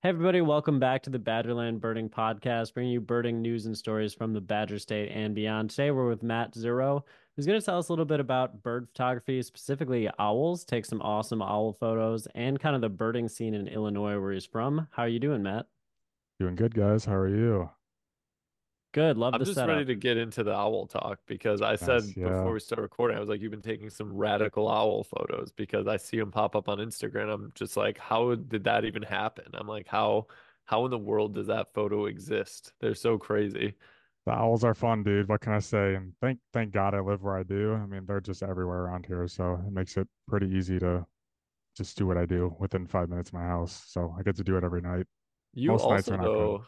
Hey everybody, welcome back to the Badgerland Birding Podcast, bringing you birding news and stories from the Badger State and beyond. Today we're with Matt Zuro, who's going to tell us a little bit about bird photography, specifically owls, take some awesome owl photos, and kind of the birding scene in Illinois where he's from. How are you doing, Matt? Doing good, guys. How are you? Good, love I'm the just ready to get into the owl talk because I Nice. said before we start recording, I was like, you've been taking some radical owl photos because I see them pop up on Instagram. I'm just like, how did that even happen? I'm like, how how in the world does that photo exist? They're so crazy. The owls are fun, dude. What can I say? And thank thank God I live where I do. I mean, they're just everywhere around here, so it makes it pretty easy to just do what I do within five minutes of my house. So I get to do it every night. You Most nights also, are not good. though,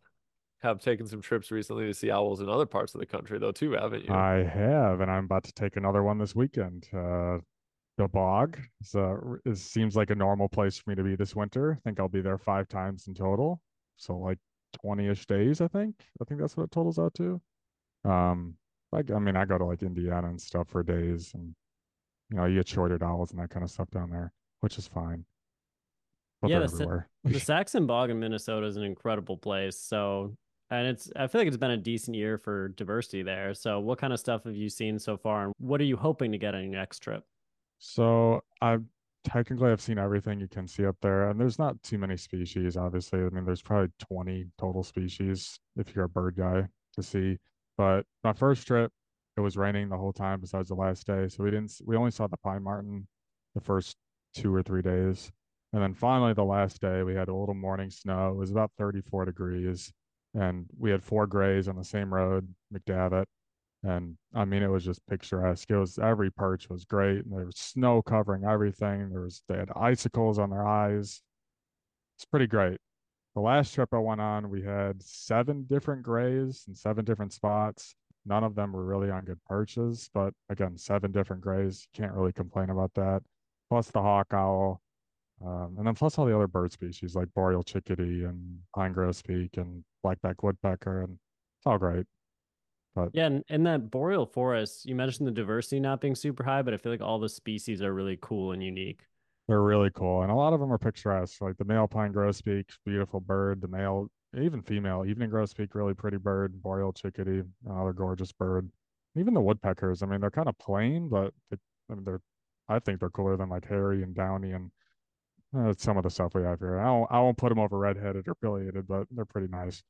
have taken some trips recently to see owls in other parts of the country, though, too, haven't you? I have, and I'm about to take another one this weekend. Uh, the bog is, uh, it seems like a normal place for me to be this winter. I think I'll be there five times in total. So like 20-ish days, I think. I think that's what it totals out to. Um, like I mean, I go to like Indiana and stuff for days, and you know, you get short-eared owls and that kind of stuff down there, which is fine, but Yeah, the Sa- the Sax-Zim Bog in Minnesota is an incredible place. So, and it's I feel like it's been a decent year for diversity there. So, what kind of stuff have you seen so far, and what are you hoping to get on your next trip? So I technically I've seen everything you can see up there, and there's not too many species, obviously. I mean, there's probably 20 total species if you're a bird guy to see. But my first trip, it was raining the whole time besides the last day, so we didn't we only saw the pine marten the first two or three days. And then finally the last day we had a little morning snow. It was about 34 degrees, and we had four grays on the same road, McDavitt. And I mean, it was just picturesque. It was every perch was great, and there was snow covering everything. There was they had icicles on their eyes. It's pretty great. The last trip I went on, we had seven different grays in seven different spots. None of them were really on good perches, but again, seven different grays. You can't really complain about that. Plus the hawk owl, um, and then plus all the other bird species like boreal chickadee and pine grosbeak and blackback woodpecker, and it's all great. But Yeah, and in that boreal forest, you mentioned the diversity not being super high, but I feel like all the species are really cool and unique. They're really cool, and a lot of them are picturesque. Like the male pine grosbeak, beautiful bird. The male, even female, evening grosbeak, really pretty bird. Boreal chickadee, another gorgeous bird. Even the woodpeckers. I mean, they're kind of plain, but they, I mean, they're. I think they're cooler than like hairy and downy and uh, some of the stuff we have here. I won't, I won't put them over redheaded or pileated, but they're pretty nice.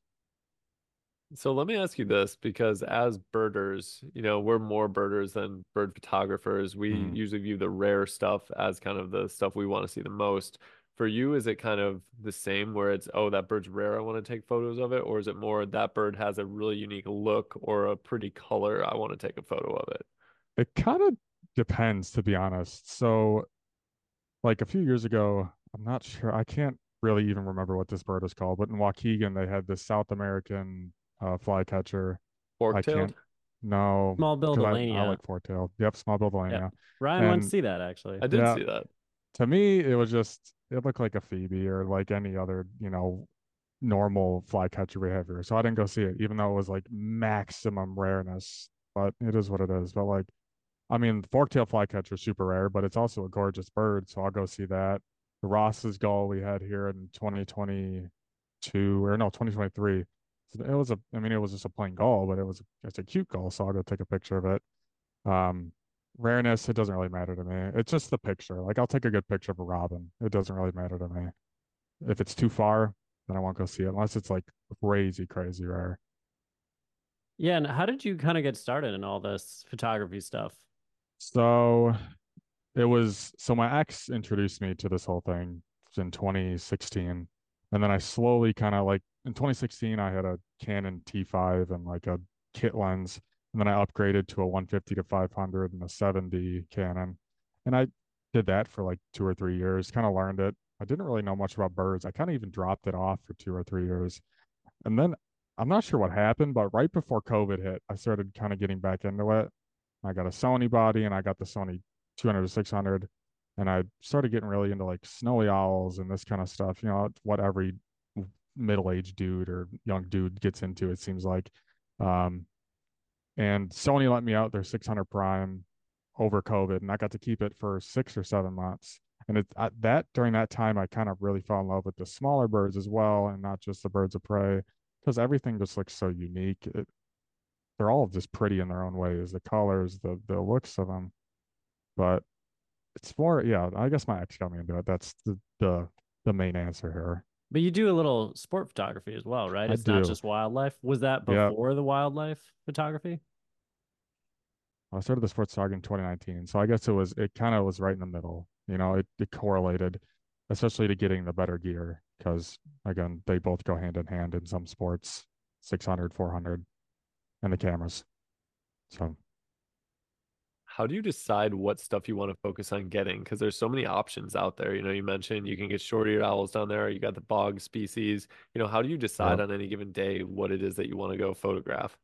So let me ask you this, because as birders, you know, we're more birders than bird photographers. We Mhm. usually view the rare stuff as kind of the stuff we want to see the most. For you, is it kind of the same where it's, oh, that bird's rare, I want to take photos of it? Or is it more that bird has a really unique look or a pretty color, I want to take a photo of it? It kind of depends, to be honest. So, like a few years ago, I'm not sure. I can't really even remember what this bird is called, but in Waukegan, they had this South American uh, flycatcher. I Fork-tailed? can't, no, Small-billed because I, I like four-tailed. Yep, small-billed Yeah. Elaenia. Ryan wants to see that actually. I did yeah, see that. to me, it was just, it looked like a Phoebe or like any other, you know, normal flycatcher behavior. So I didn't go see it, even though it was like maximum rareness. But it is what it is. But like, I mean, the fork-tailed flycatcher is super rare, but it's also a gorgeous bird, so I'll go see that. The Ross's gull we had here in 2022 or no, 2023. It was a, I mean, it was just a plain gull, but it was it's a cute gull, so I'll go take a picture of it. Um, rareness, it doesn't really matter to me. It's just the picture. Like I'll take a good picture of a robin. It doesn't really matter to me. If it's too far, then I won't go see it unless it's like crazy, crazy rare. Yeah, and how did you kind of get started in all this photography stuff? So It was so my ex introduced me to this whole thing in 2016. And then I slowly kind of like in 2016, I had a Canon T5 and like a kit lens. And then I upgraded to a 150 to 500 and a 70 Canon. And I did that for like two or three years, kind of learned it. I didn't really know much about birds. I kind of even dropped it off for two or three years. And then I'm not sure what happened, but right before COVID hit, I started kind of getting back into it. I got a Sony body and I got the Sony 200 to 600 and I started getting really into like snowy owls and this kind of stuff, you know, what every middle-aged dude or young dude gets into, it seems like. Um, and Sony let me out their 600 prime over COVID and I got to keep it for six or seven months. And it that during that time, I kind of really fell in love with the smaller birds as well, and not just the birds of prey, because everything just looks so unique. It, they're all just pretty in their own ways, the colors, the the looks of them. But it's more, yeah. I guess my ex got me into it. That's the the the main answer here. But you do a little sport photography as well, right? I It's not just wildlife. Was that before the wildlife photography? I started the sports photography in 2019, so I guess it was it kind of was right in the middle. You know, it, it correlated, especially to getting the better gear because again, they both go hand in hand in some sports, 600, 400, and the cameras. So How do you decide what stuff you want to focus on getting? Because there's so many options out there. You know, you mentioned you can get short-eared owls down there. You got the bog species. You know, how do you decide Yeah. on any given day what it is that you want to go photograph?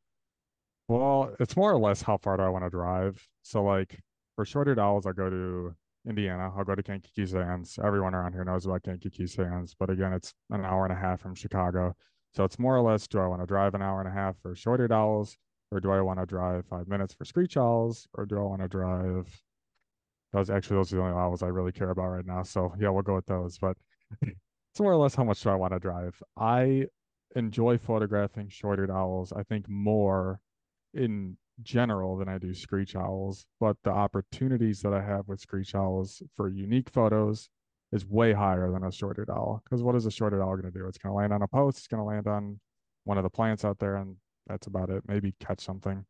Well, it's more or less how far do I want to drive. So like for short-eared owls, I'll go to Indiana. I'll go to Kankakee Sands. Everyone around here knows about Kankakee Sands, but again, it's an hour and a half from Chicago. So it's more or less, do I want to drive an hour and a half for short-eared owls, or do I want to drive five minutes for screech owls, or do I want to drive? Those actually those are the only owls I really care about right now. So yeah, we'll go with those. But it's more or less how much do I want to drive. I enjoy photographing short-eared owls. I think more in general than I do screech owls, but the opportunities that I have with screech owls for unique photos is way higher than a short-eared owl. Because what is a short-eared owl going to do? It's going to land on a post, it's going to land on one of the plants out there, and that's about it. Maybe catch something.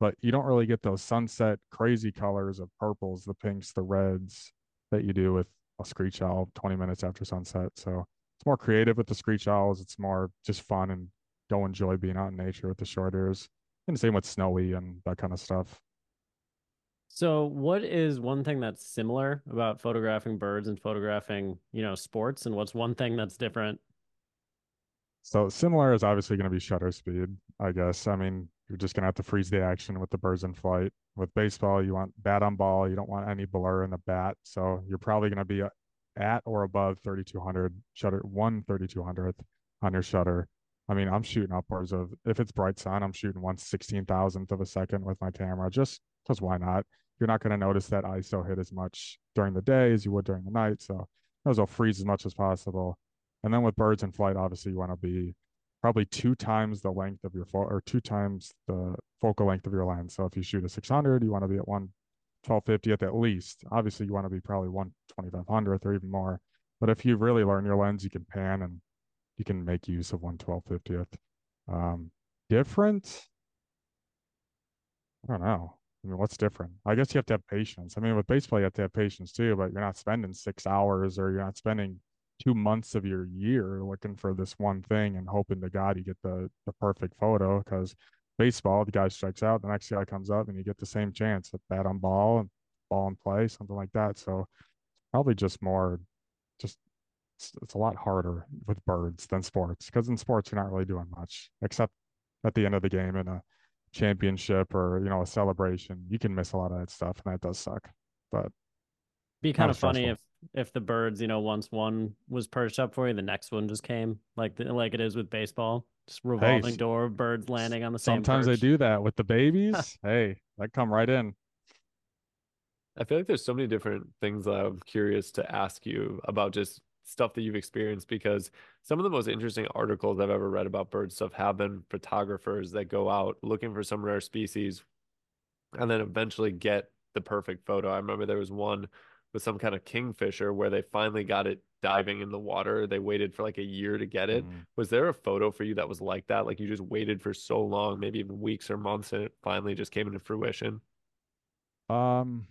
But you don't really get those sunset crazy colors of purples, the pinks, the reds that you do with a screech owl 20 minutes after sunset. So it's more creative with the screech owls. It's more just fun and go enjoy being out in nature with the short ears. And same with snowy and that kind of stuff. So, what is one thing that's similar about photographing birds and photographing, you know, sports, and what's one thing that's different? So similar is obviously going to be shutter speed, I guess. I mean, you're just going to have to freeze the action with the birds in flight. With baseball, you want bat on ball. You don't want any blur in the bat. So you're probably going to be uh, at or above 3200 shutter, one 3200th on your shutter. I mean, I'm shooting upwards of, if it's bright sun, I'm shooting one 16,000th of a second with my camera. Just because why not? You're not going to notice that ISO hit as much during the day as you would during the night. So those will freeze as much as possible. And then with birds in flight, obviously you want to be probably two times the length of your fo- or two times the focal length of your lens. So if you shoot a 600, you want to be at one 1250th at least. Obviously, you want to be probably one 2500th or even more. But if you really learn your lens, you can pan and you can make use of one 1250th. Um, different? I don't know. I mean, what's different? I guess you have to have patience. I mean, with baseball, you have to have patience too, but you're not spending six hours or you're not spending two months of your year looking for this one thing and hoping to God you get the the perfect photo because baseball, the guy strikes out, the next guy comes up and you get the same chance at bat on ball and ball in play, something like that. So probably just more just it's, it's a lot harder with birds than sports because in sports you're not really doing much except at the end of the game in a championship or you know a celebration you can miss a lot of that stuff and that does suck but Be kind of funny if if the birds, you know, once one was perched up for you, the next one just came, like the, like it is with baseball, just revolving s- door of birds landing on the same. sometimes they do that with the babies. Hey that come right in. I feel like there's so many different things that I'm curious to ask you about just stuff that you've experienced because some of the most interesting articles I've ever read about bird stuff have been photographers that go out looking for some rare species and then eventually get the perfect photo. I remember there was one with some kind of kingfisher where they finally got it diving in the water. They waited for like a year to get it. Mm. Was there a photo for you that was like that? Like you just waited for so long, maybe even weeks or months, and it finally just came into fruition? Um,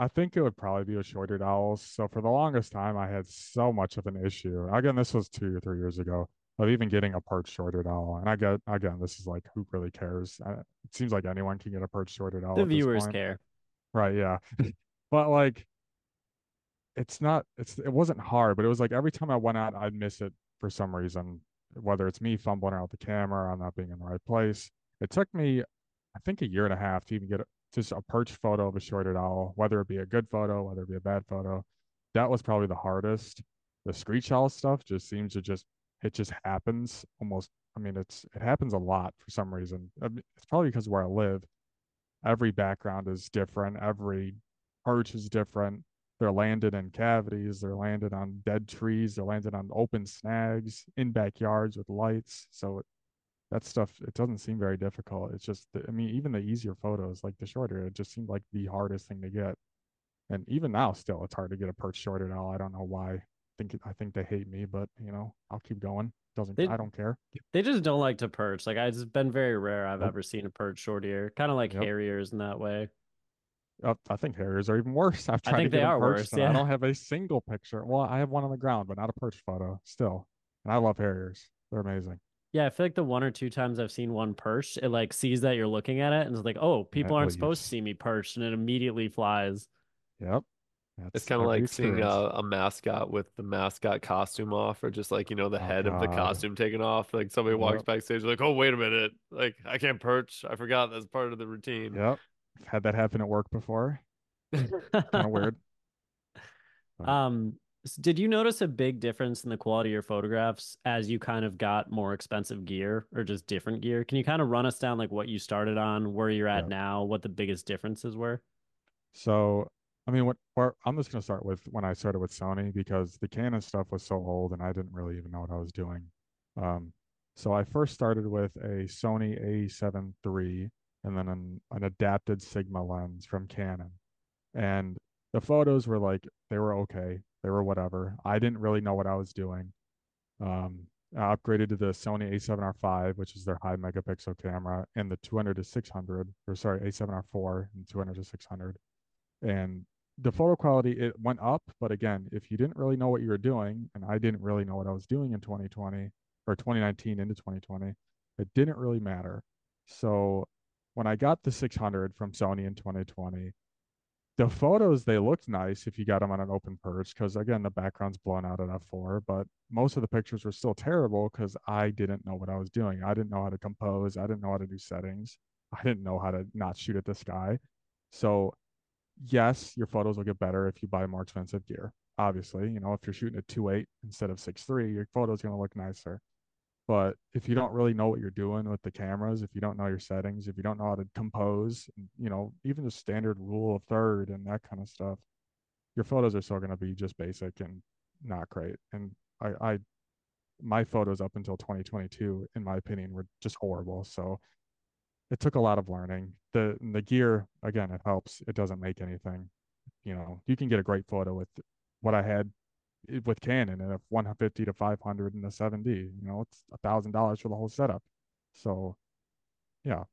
I think it would probably be with short-eared owls. So for the longest time, I had so much of an issue. Again, this was two or three years ago of even getting a perch short-eared owl. And I get again, this is like who really cares? Uh, it seems like anyone can get a perch short-eared owl. The viewers care. Right, yeah. But like it's not it's it wasn't hard, but it was like every time I went out, I'd miss it for some reason, whether it's me fumbling around with the camera, I'm not being in the right place. It took me, I think, a year and a half to even get a, just a perch photo of a short-eared owl, whether it be a good photo, whether it be a bad photo. That was probably the hardest. The screech owl stuff just seems to just it just happens almost. I mean, it's it happens a lot for some reason. I mean, it's probably because where I live, every background is different, every perch is different. they're landed in cavities, they're landed on dead trees, they're landed on open snags in backyards with lights. So that stuff it doesn't seem very difficult. It's just I mean even the easier photos like the shorter it just seemed like the hardest thing to get. And even now still it's hard to get a perch shorter now. I don't know why. I think I think they hate me, but you know, I'll keep going. Doesn't They- I don't care. They just don't like to perch. Like it's been very rare I've Nope. ever seen a perch short ear. Kind of like Yep. harriers in that way. Uh, I think harriers are even worse. I've tried think to they get them are perched, worse, and I don't have a single picture. Well, I have one on the ground, but not a perch photo still. And I love harriers. They're amazing. Yeah, I feel like the one or two times I've seen one perch, it like sees that you're looking at it and it's like, oh, people aren't leaves. supposed to see me perched, and it immediately flies. Yep. It's kind of every like seeing a, a mascot with the mascot costume off, or just like you know the Oh, head of the costume taken off. Like somebody walks Yep. backstage, like, oh wait a minute, like I can't perch. I forgot that's part of the routine. Yep. I've had that happen at work before. Kind of weird. Um, s- did you notice a big difference in the quality of your photographs as you kind of got more expensive gear or just different gear? Can you kind of run us down like what you started on, where you're at Yeah. now, what the biggest differences were? So, I mean, what I'm just gonna start with when I started with Sony because the Canon stuff was so old and I didn't really even know what I was doing. Um, so I first started with a Sony A7 III and then an, an adapted Sigma lens from Canon. And the photos were like they were okay. They were whatever. I didn't really know what I was doing. Um, I upgraded to the Sony A7R5, which is their high megapixel camera, and the 200 to 600, or sorry, A7R4 and 200 to 600 and the photo quality it went up but again if you didn't really know what you were doing and i didn't really know what i was doing in 2020 or 2019 into 2020 it didn't really matter so when i got the 600 from sony in 2020 the photos they looked nice if you got them on an open perch because again the background's blown out at f4 but most of the pictures were still terrible because i didn't know what i was doing i didn't know how to compose i didn't know how to do settings i didn't know how to not shoot at the sky so yes, your photos will get better if you buy more expensive gear. Obviously, you know, if you're shooting at 2.8 instead of 6.3, your photo's going to look nicer. But if you don't really know what you're doing with the cameras, if you don't know your settings, if you don't know how to compose, you know, even the standard rule of third and that kind of stuff, your photos are still going to be just basic and not great. And I, I, my photos up until 2022, in my opinion, were just horrible. So it took a lot of learning. The the gear again, it helps. It doesn't make anything. You know, you can get a great photo with what I had with Canon and a 150 to 500 and a 7D. You know, it's a thousand dollars for the whole setup. So, yeah,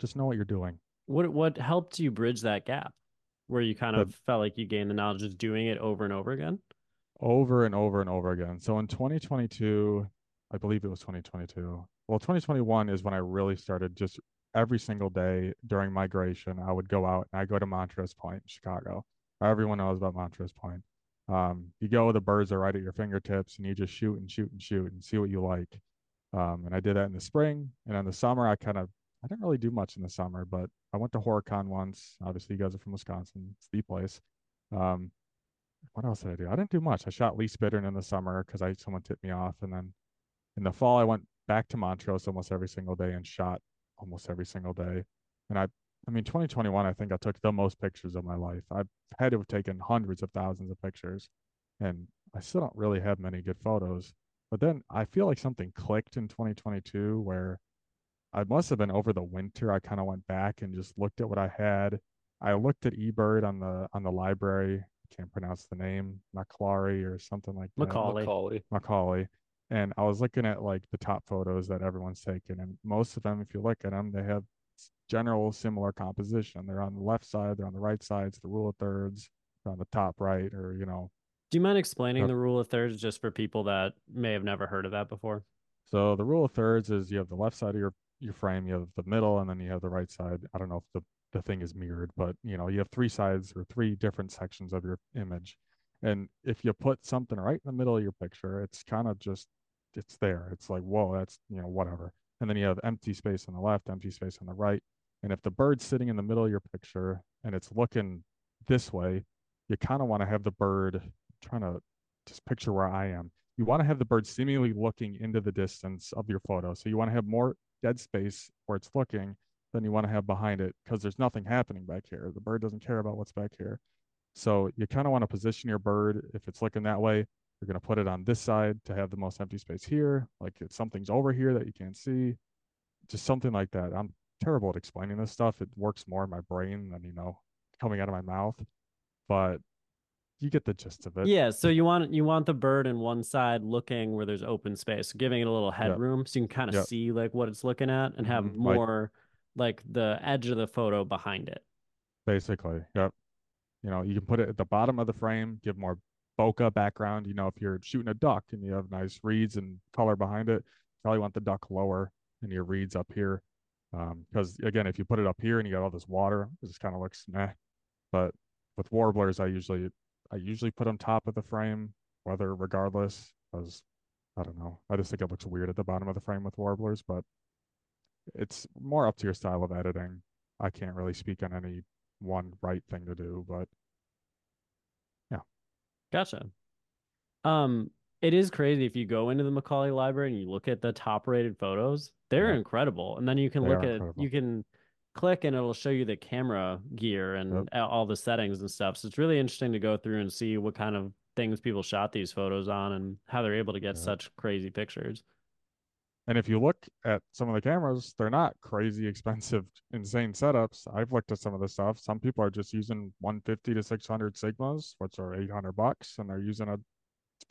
just know what you're doing. What what helped you bridge that gap where you kind The- of felt like you gained the knowledge of doing it over and over again? over and over and over again. So in 2022, I believe it was 2022. Well, 2021 is when I really started just every single day during migration. I would go out and I go to Montrose Point, Chicago. Everyone knows about Montrose Point. Um, you go, the birds are right at your fingertips, and you just shoot and shoot and shoot and see what you like. Um, and I did that in the spring, and in the summer, I kind of I didn't really do much in the summer, but I went to Horicon once. Obviously, you guys are from Wisconsin; it's the place. Um, what else did I do? I didn't do much. I shot least bittern in the summer because I someone tipped me off, and then in the fall I went back to Montrose almost every single day and shot almost every single day. And I, I mean, 2021, I think I took the most pictures of my life. I've had to have taken hundreds of thousands of pictures, and I still don't really have many good photos. But then I feel like something clicked in 2022 where I must have been over the winter. I kind of went back and just looked at what I had. I looked at eBird on the on the library. I can't pronounce the name, Maclaury or something like that. Macaulay. Macaulay. Macaulay. And I was looking at like the top photos that everyone's taken, and most of them, if you look at them, they have s- general similar composition. They're on the left side, they're on the right side. It's the rule of thirds. They're on the top right, or you know. Do you mind explaining Yep. the rule of thirds just for people that may have never heard of that before? So the rule of thirds is you have the left side of your your frame, you have the middle, and then you have the right side. I don't know if the the thing is mirrored, but you know you have three sides or three different sections of your image. And if you put something right in the middle of your picture, it's kind of just it's there. It's like, whoa, that's you know, whatever. And then you have empty space on the left, empty space on the right. And if the bird's sitting in the middle of your picture and it's looking this way, you kind of want to have the bird trying to just picture where I am. You want to have the bird seemingly looking into the distance of your photo. So you want to have more dead space where it's looking than you want to have behind it because there's nothing happening back here. The bird doesn't care about what's back here. So you kind of want to position your bird if it's looking that way. You're going to put it on this side to have the most empty space here. Like if something's over here that you can't see, just something like that. I'm terrible at explaining this stuff. It works more in my brain than, you know, coming out of my mouth. But you get the gist of it. Yeah, so you want you want the bird in one side looking where there's open space, giving it a little headroom so you can kind of Yep. see like what it's looking at and have Mhm, like- more like the edge of the photo behind it. Basically. Yep. You know, you can put it at the bottom of the frame, give more bokeh background. You know, if you're shooting a duck and you have nice reeds and color behind it, probably want the duck lower and your reeds up here. Um, because again, if you put it up here and you got all this water, it just kind of looks meh. But with warblers, I usually I usually put them top of the frame, whether regardless, because I don't know. I just think it looks weird at the bottom of the frame with warblers, but it's more up to your style of editing. I can't really speak on any one right thing to do, but Gotcha. Um, it is crazy if you go into the Macaulay library and you look at the top rated photos, they're Yeah. incredible. And then you can They look at incredible. you can click and it'll show you the camera gear and Yep. all the settings and stuff. So it's really interesting to go through and see what kind of things people shot these photos on and how they're able to get Yep. such crazy pictures. And if you look at some of the cameras, they're not crazy expensive, insane setups. I've looked at some of the stuff. Some people are just using 150 to 600 Sigmas, which are 800 bucks, and they're using a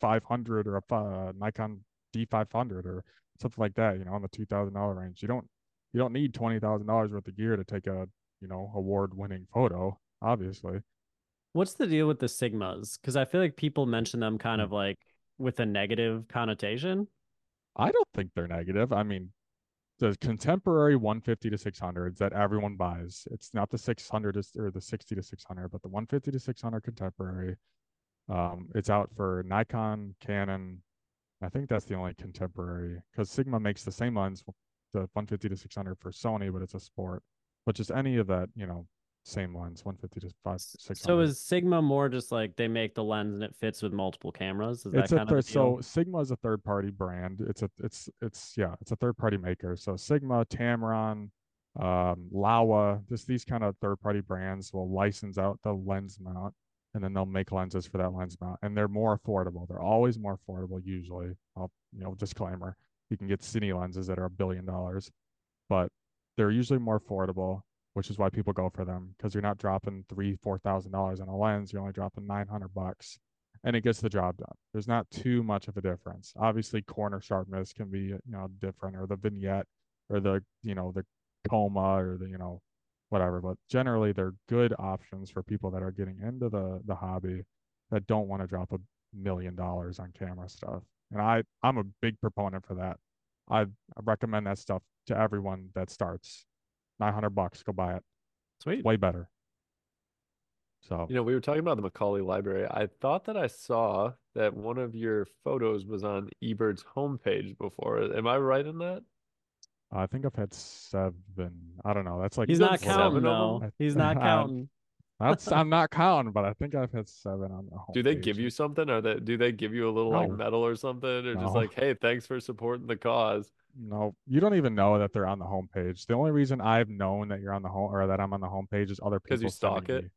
500 or a uh, Nikon D500 or something like that. You know, in the two thousand dollar range. You don't you don't need twenty thousand dollars worth of gear to take a you know award winning photo. Obviously, What's the deal with the Sigmas? Because I feel like people mention them kind Hmm. of like with a negative connotation. I don't think they're negative. I mean, the contemporary 150 to 600s that everyone buys. It's not the 600 or the 60 to 600, but the 150 to 600 contemporary. Um, it's out for Nikon, Canon. I think that's the only contemporary because Sigma makes the same lens, the 150 to 600 for Sony, but it's a sport. But just any of that, you know, same lens, 150 to 5 600. So is Sigma more just like they make the lens and it fits with multiple cameras? Is that it's a kind of so Sigma is a third party brand. It's a it's it's yeah, it's a third party maker. So Sigma, Tamron, um, Laowa, just these kind of third party brands will license out the lens mount and then they'll make lenses for that lens mount. And they're more affordable. They're always more affordable usually. I'll you know, disclaimer. You can get cine lenses that are a billion dollars, but they're usually more affordable, which is why people go for them because you're not dropping three, four thousand dollars on a lens. You're only dropping nine hundred bucks and it gets the job done. There's not too much of a difference. Obviously, corner sharpness can be you know different, or the vignette, or the you know the coma, or the you know whatever. But generally, they're good options for people that are getting into the the hobby that don't want to drop a million dollars on camera stuff. And I I'm a big proponent for that. I, I recommend that stuff to everyone that starts. Nine hundred bucks, go buy it. Sweet. Way better. So You know, we were talking about the Macaulay Library. I thought that I saw that one of your photos was on eBird's homepage before. Am I right in that? I think I've had seven. I don't know. That's like He's not counting of though. He's not counting. That's I'm not counting, but I think I've had seven on the home. Do they give you something? Or they do they give you a little like medal or something? Or just like, hey, thanks for supporting the cause. No, you don't even know that they're on the homepage. The only reason I've known that you're on the home or that I'm on the homepage is other people. 'Cause you stalk it? me-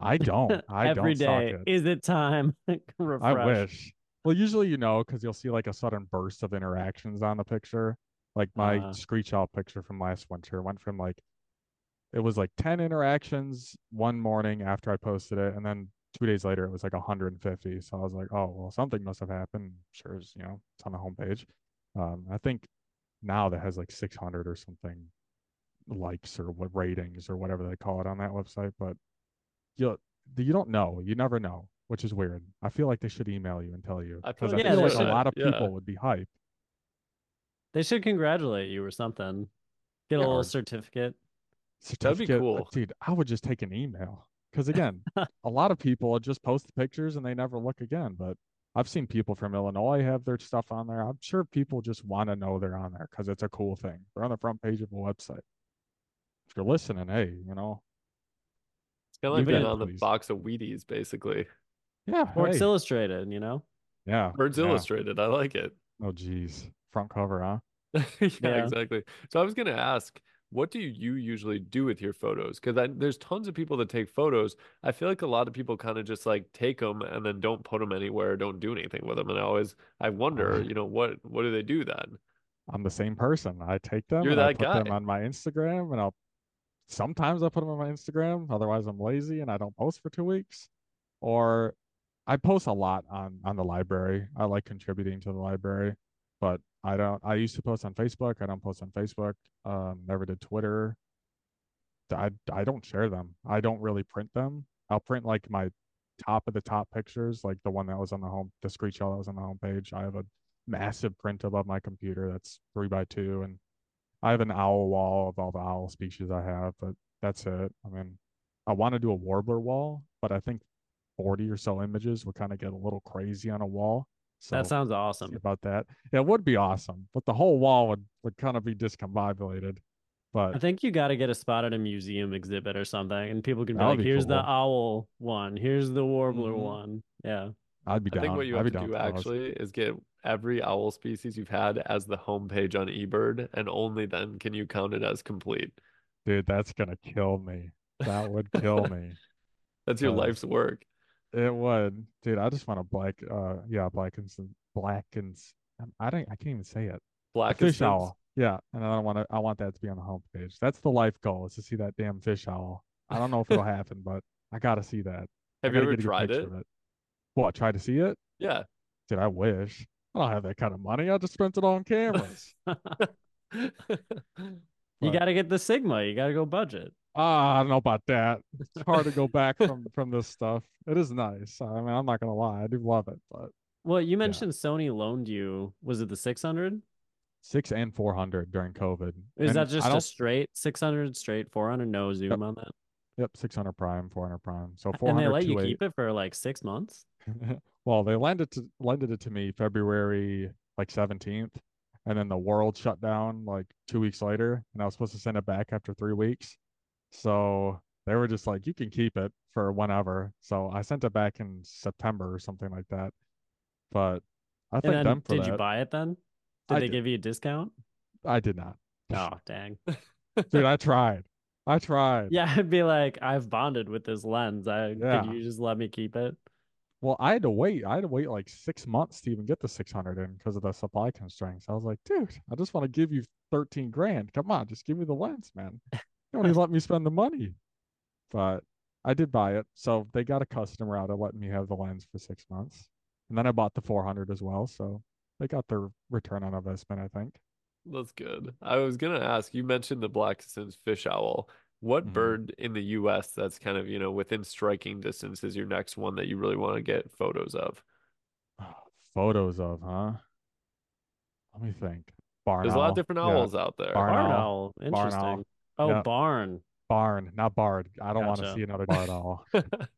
I don't. I Every don't day. it. Is it time? I wish. Well, usually you know because you'll see like a sudden burst of interactions on the picture. Like my Uh. owl picture from last winter went from like it was like 10 interactions one morning after I posted it, and then two days later it was like 150. So I was like, oh well, something must have happened. Sure you know, it's on the homepage. Um, I think now that has like 600 or something likes or what ratings or whatever they call it on that website, but you you don't know. You never know, which is weird. I feel like they should email you and tell you I feel because like I they feel like should. a lot of Yeah. people would be hyped. They should congratulate you or something. Get a little or- certificate. That'd be Certificate, cool. dude. I would just take an email because again, a lot of people just post the pictures and they never look again. But I've seen people from Illinois have their stuff on there. I'm sure people just want to know they're on there because it's a cool thing. They're on the front page of a website. If you're listening, hey, you know, It's kind of like being it, on the box of Wheaties, basically. yeah, Sports hey, Illustrated, you know? yeah, Birds yeah. Illustrated. I like it. Oh, geez, front cover, huh? yeah, Yeah. exactly. So I was gonna ask, what do you usually do with your photos? Because there's tons of people that take photos. I feel like a lot of people kind of just like take them and then don't put them anywhere, don't do anything with them. And I always, I wonder, you know, what what do they do then? I'm the same person. I take them You're and I put guy. them on my Instagram and I'll sometimes I put them on my Instagram. Otherwise I'm lazy and I don't post for two weeks. Or I post a lot on on the library. I like contributing to the library, but I don't I used to post on Facebook. I don't post on Facebook. Um, never did Twitter. I I don't share them. I don't really print them. I'll print like my top of the top pictures, like the one that was on the home, the screenshot that was on the homepage. I have a massive print above my computer that's three by two, and I have an owl wall of all the owl species I have, but that's it. I mean, I want to do a warbler wall, but I think 40 or so images would kind of get a little crazy on a wall. So that sounds awesome. about that. It would be awesome, but the whole wall would, would kind of be discombobulated. But I think you got to get a spot at a museum exhibit or something, and people can be like, be "Here's the owl one. Here's the warbler Mhm. one." Yeah, I'd be I down. I think what you I'd have to do actually is get every owl species you've had as the homepage on eBird, and only then can you count it as complete. Dude, that's gonna kill me. That would kill me. That's your life's work. It would, dude. I just want to black, uh, yeah, blackens and blackens. um, I don't, I can't even say it. Black fish owl, yeah. And I don't want to, I want that to be on the homepage. That's the life goal is to see that damn fish owl. I don't know if it'll happen, but I gotta see that. Have you ever a tried it? it. What? Try to see it? Yeah. Dude, I wish. I don't have that kind of money. I just spent it on cameras. you got to get the Sigma. You got to go budget. Ah, I don't know about that. It's hard to go back from from this stuff. It is nice. I mean, I'm not gonna lie, I do love it, but Well, you mentioned Sony loaned you. Was it the 600? six and four hundred during COVID. Is And that just a straight 600 straight 400 no zoom on that? yep, six hundred prime, four hundred prime. So And they let you eight. keep it for like six months. well, they lended to lended it to me February like seventeenth, and then the world shut down like two weeks later, and I was supposed to send it back after three weeks. So they were just like, "You can keep it for whenever." So I sent it back in September or something like that. But I And thank them for did that. you buy it then? Did I they did. give you a discount? I did not. Oh, dang. Dude, I tried. I tried. Yeah, I'd be like, I've bonded with this lens. I Yeah. could you just let me keep it? Well, I had to wait. I had to wait like six months to even get the 600 in because of the supply constraints. I was like, dude, I just want to give you 13 grand. Come on, just give me the lens, man. You don't even let me spend the money. But I did buy it. So they got a customer out of letting me have the lens for six months. And then I bought the 400 as well. So they got their return on investment, I think. That's good. I was gonna ask, you mentioned the Blakiston's fish owl. What Mhm. bird in the US that's kind of, you know, within striking distance is your next one that you really want to get photos of? Photos of, huh? Let me think. Barn There's a lot of different Yeah, owls out there. Barn Barn owl. owl. Barn Interesting. owl. Oh, Yeah. barn. Barn, not bard. I don't want to see another barn owl.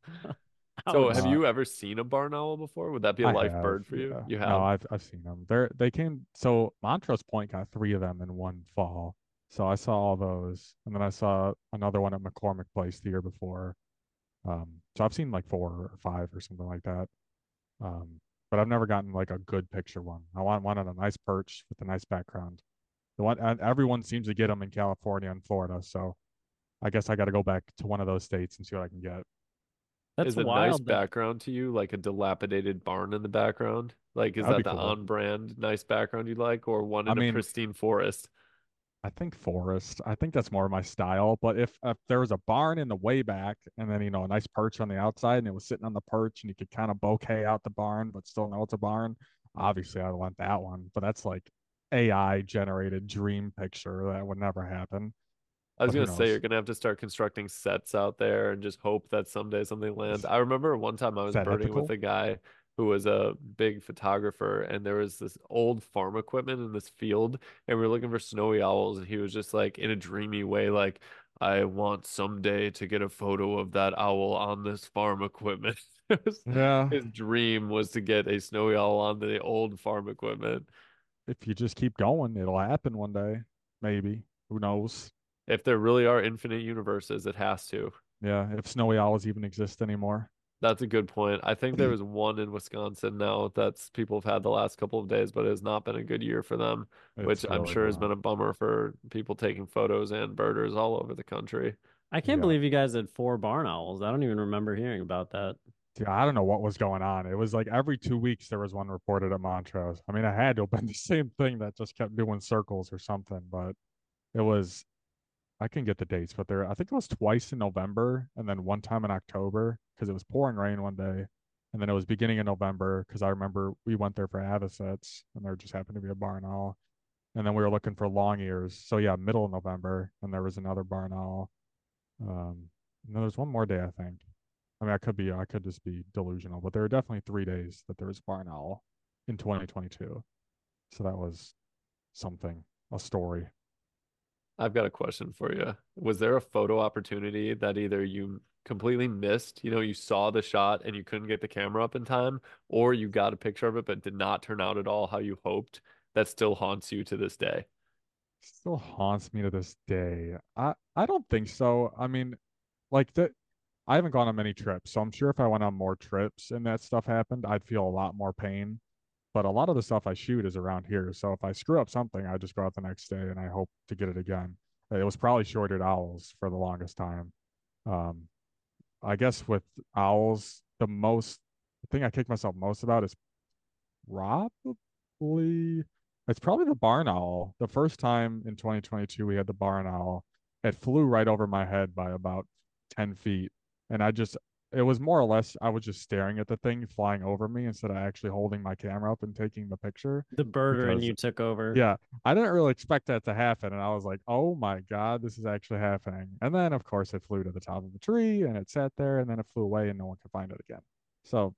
So have you ever seen a barn owl before? Would that be a I life have, bird for you? yeah. You have? No, I've I've seen them. They're they came. So Montrose Point got three of them in one fall. So I saw all those, and then I saw another one at McCormick Place the year before. Um, so I've seen like four or five or something like that. Um, but I've never gotten like a good picture one. I want one on a nice perch with a nice background. The one and everyone seems to get them in California and Florida. So I guess I got to go back to one of those states and see what I can get. That's is a nice wild. background to you, like a dilapidated barn in the background? Like, is That'd that the cool. on-brand nice background you like, or one I in a pristine forest? I think forest. I think that's more of my style. But if if there was a barn in the way back and then you know a nice perch on the outside and it was sitting on the perch and you could kind of bokeh out the barn but still know it's a barn, obviously I want that one. But that's like AI generated dream picture that would never happen. I was gonna say you're gonna have to start constructing sets out there and just hope that someday something lands. I remember one time I was birding with a guy who was a big photographer, and there was this old farm equipment in this field, and we were looking for snowy owls, and he was just like in a dreamy way, like, I want someday to get a photo of that owl on this farm equipment. Was- Yeah. His dream was to get a snowy owl on the old farm equipment. If you just keep going, it'll happen one day. Maybe. Who knows? If there really are infinite universes, it has to. Yeah. If snowy owls even exist anymore. That's a good point. I think there mm-hmm. was one in Wisconsin now that's people have had the last couple of days, but it has not been a good year for them, which It's I'm really sure has been a bummer for people taking photos and birders all over the country. I can't Yeah. believe you guys had four barn owls. I don't even remember hearing about that. Yeah, I don't know what was going on. It was like every two weeks there was one reported at Montrose. I mean, I had to have been the same thing that just kept doing circles or something, but it was I can get the dates, but there I think it was twice in November and then one time in October because it was pouring rain one day. And then it was beginning of November because I remember we went there for avocets and there just happened to be a barn owl. And then we were looking for long ears. So yeah, middle of November, and there was another barn owl. Um, no, there's one more day, I think. I mean, I could be, I could just be delusional, but there were definitely three days that there was barn owl in 2022. So that was something, a story. I've got a question for you. Was there a photo opportunity that either you completely missed, you know, you saw the shot and you couldn't get the camera up in time, or you got a picture of it but did not turn out at all how you hoped, that still haunts you to this day? Still haunts me to this day. I, I don't think so. I mean, like the, I haven't gone on many trips, so I'm sure if I went on more trips and that stuff happened, I'd feel a lot more pain. But a lot of the stuff I shoot is around here. So if I screw up something, I just go out the next day and I hope to get it again. It was probably short-eared owls for the longest time. Um, I guess with owls, the most the thing I kick myself most about is probably it's probably the barn owl. The first time in 2022 we had the barn owl, it flew right over my head by about 10 feet. And I just it was more or less I was just staring at the thing flying over me instead of actually holding my camera up and taking the picture. The birder and you took over. Yeah, I didn't really expect that to happen, and I was like, "Oh my god, this is actually happening!" And then, of course, it flew to the top of the tree, and it sat there, and then it flew away, and no one could find it again. So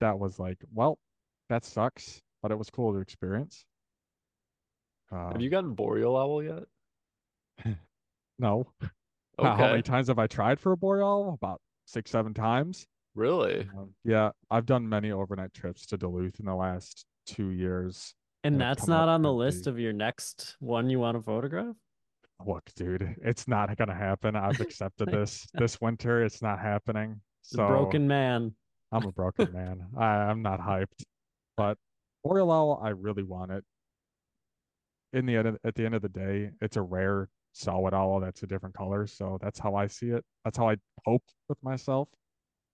that was like, well, that sucks, but it was cool to experience. Have Um, you gotten boreal owl yet? no. How- How many times have I tried for a boreal? About six, seven times. Really? Um, yeah, I've done many overnight trips to Duluth in the last two years. And and that's not on the list of your next one you want to photograph? look, dude, it's not gonna happen. I've accepted this this winter. It's not happening. The So broken man. I'm a broken man. I, I'm not hyped. But Boreal Owl, I really want it. In the end of, at the end of the day, it's a rare solid owl that's a different color. So that's how I see it. That's how I hope with myself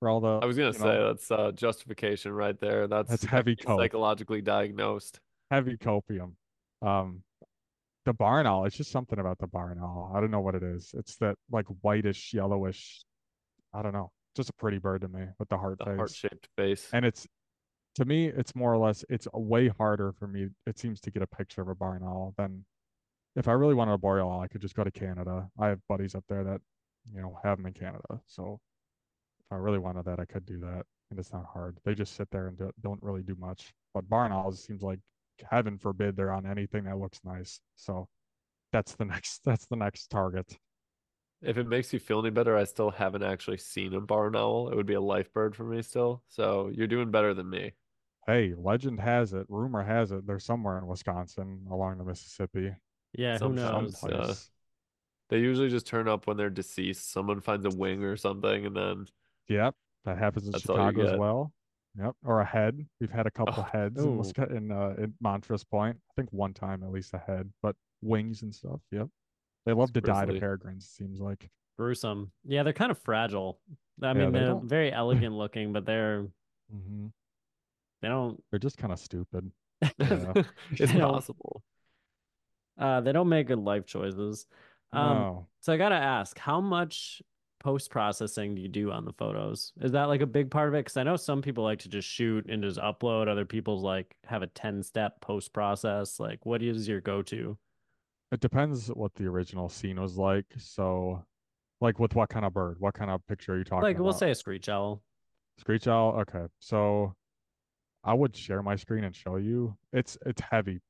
for all the I was gonna say know, that's uh, justification right there. That's That's heavy cope. psychologically diagnosed. heavy copium. Um, the barn owl, it's just something about the barn owl. I don't know what it is. It's that like whitish, yellowish. I don't know. Just a pretty bird to me with the heart The face. heart-shaped face. And it's to me, it's more or less. It's way harder for me. It seems to get a picture of a barn owl than if I really wanted a boreal owl. I could just go to Canada. I have buddies up there that you know have them in Canada. So if I really wanted that, I could do that, and it's not hard. They just sit there and do, don't really do much. But barn owls seems like heaven forbid they're on anything that looks nice. So that's the next. That's the next target. If it makes you feel any better, I still haven't actually seen a barn owl. It would be a life bird for me still. So you're doing better than me. Hey, legend has it, rumor has it, they're somewhere in Wisconsin along the Mississippi. Yeah, who Sometimes, knows? uh. They usually just turn up when they're deceased. Someone finds a wing or something, and then Yep, that happens in That's all you Chicago as well. Yep, or a head. We've had a couple Oh. heads in, Ooh. In uh in Montrose Point. I think one time at least a head, but wings and stuff. Yep, they love to It's die to peregrines. It seems like. Gruesome. Yeah, they're kind of fragile. I Yeah, mean, they they're don't- very elegant looking, but they're hmm they don't They're just kind of stupid. Yeah. it's They don't- possible. Uh they don't make good life choices. Um no, so I gotta ask, how much post processing do you do on the photos? Is that like a big part of it? Because I know some people like to just shoot and just upload. Other people's like have a 10 step post process. Like what is your go to? it depends what the original scene was like. So, like with what kind of bird? What kind of picture are you talking Like about? we'll say a screech owl. Screech owl. Okay, so I would share my screen and show you. It's it's heavy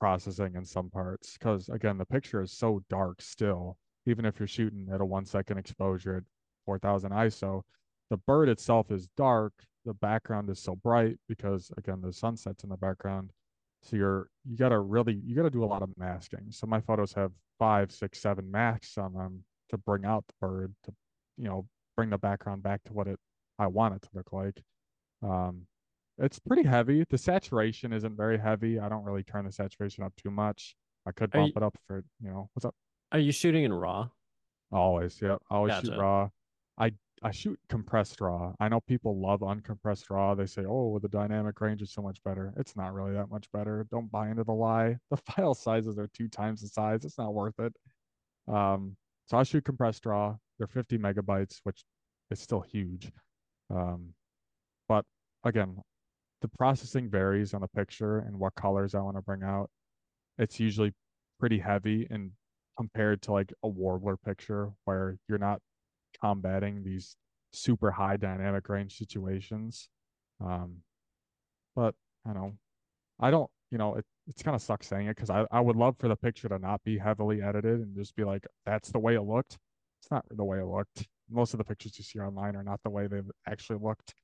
processing in some parts because again the picture is so dark still. Even if you're shooting at a one second exposure at 4000 ISO, the bird itself is dark. The background is so bright because again the sunset's in the background. So you're you gotta really you gotta do a lot of masking. So my photos have five, six, seven masks on them to bring out the bird to you know bring the background back to what it I want it to look like. Um, it's pretty heavy. The saturation isn't very heavy. I don't really turn the saturation up too much. I could bump you- it up for you know what's up. Are you shooting in raw? Always, yeah. I always shoot raw. I I shoot compressed raw. I know people love uncompressed raw. They say, "Oh, the dynamic range is so much better." It's not really that much better. Don't buy into the lie. The file sizes are two times the size. It's not worth it. Um, so I shoot compressed raw. They're 50 megabytes, which is still huge. Um, but again, the processing varies on the picture and what colors I want to bring out. It's usually pretty heavy and compared to like a warbler picture where you're not combating these super high dynamic range situations. Um, but I know I don't, you know, it, it's kind of sucks saying it because I, I would love for the picture to not be heavily edited and just be like, that's the way it looked. It's not the way it looked. Most of the pictures you see online are not the way they've actually looked.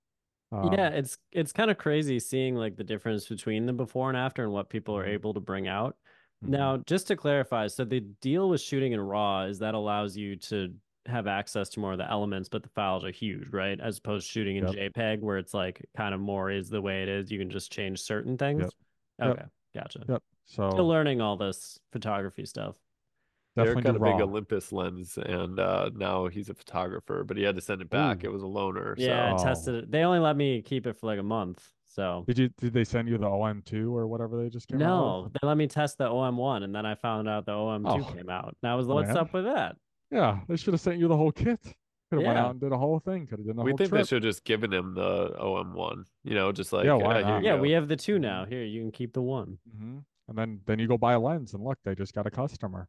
Um, yeah, it's it's kind of crazy seeing like the difference between the before and after and what people are Mhm. able to bring out. mhm. Now, just to clarify, so the deal with shooting in RAW is that allows you to have access to more of the elements, but the files are huge, right? As opposed to shooting in Yep. JPEG, where it's like kind of more is the way it is. You can just change certain things. Yep. Okay, gotcha. Yep. So Still learning all this photography stuff. Definitely Derek got do a big. Olympus lens, and uh, now he's a photographer, but he had to send it back. Ooh. It was a loaner. Yeah, I Oh. tested it. They only let me keep it for like a month. So Did you did they send you the OM2 or whatever they just came out no, they let me test the OM1, and then I found out the OM2 Oh. came out. And I was, Oh, what's man. up with that? Yeah, they should have sent you the whole kit. Could have went Yeah. out and did a whole thing. Could have done the we whole think trip. they should have just given him the OM1. You know, just like Yeah, why "Ah, not? Yeah, go." we have the two Mhm. now. Here, you can keep the one. hmm And then then you go buy a lens and look, they just got a customer.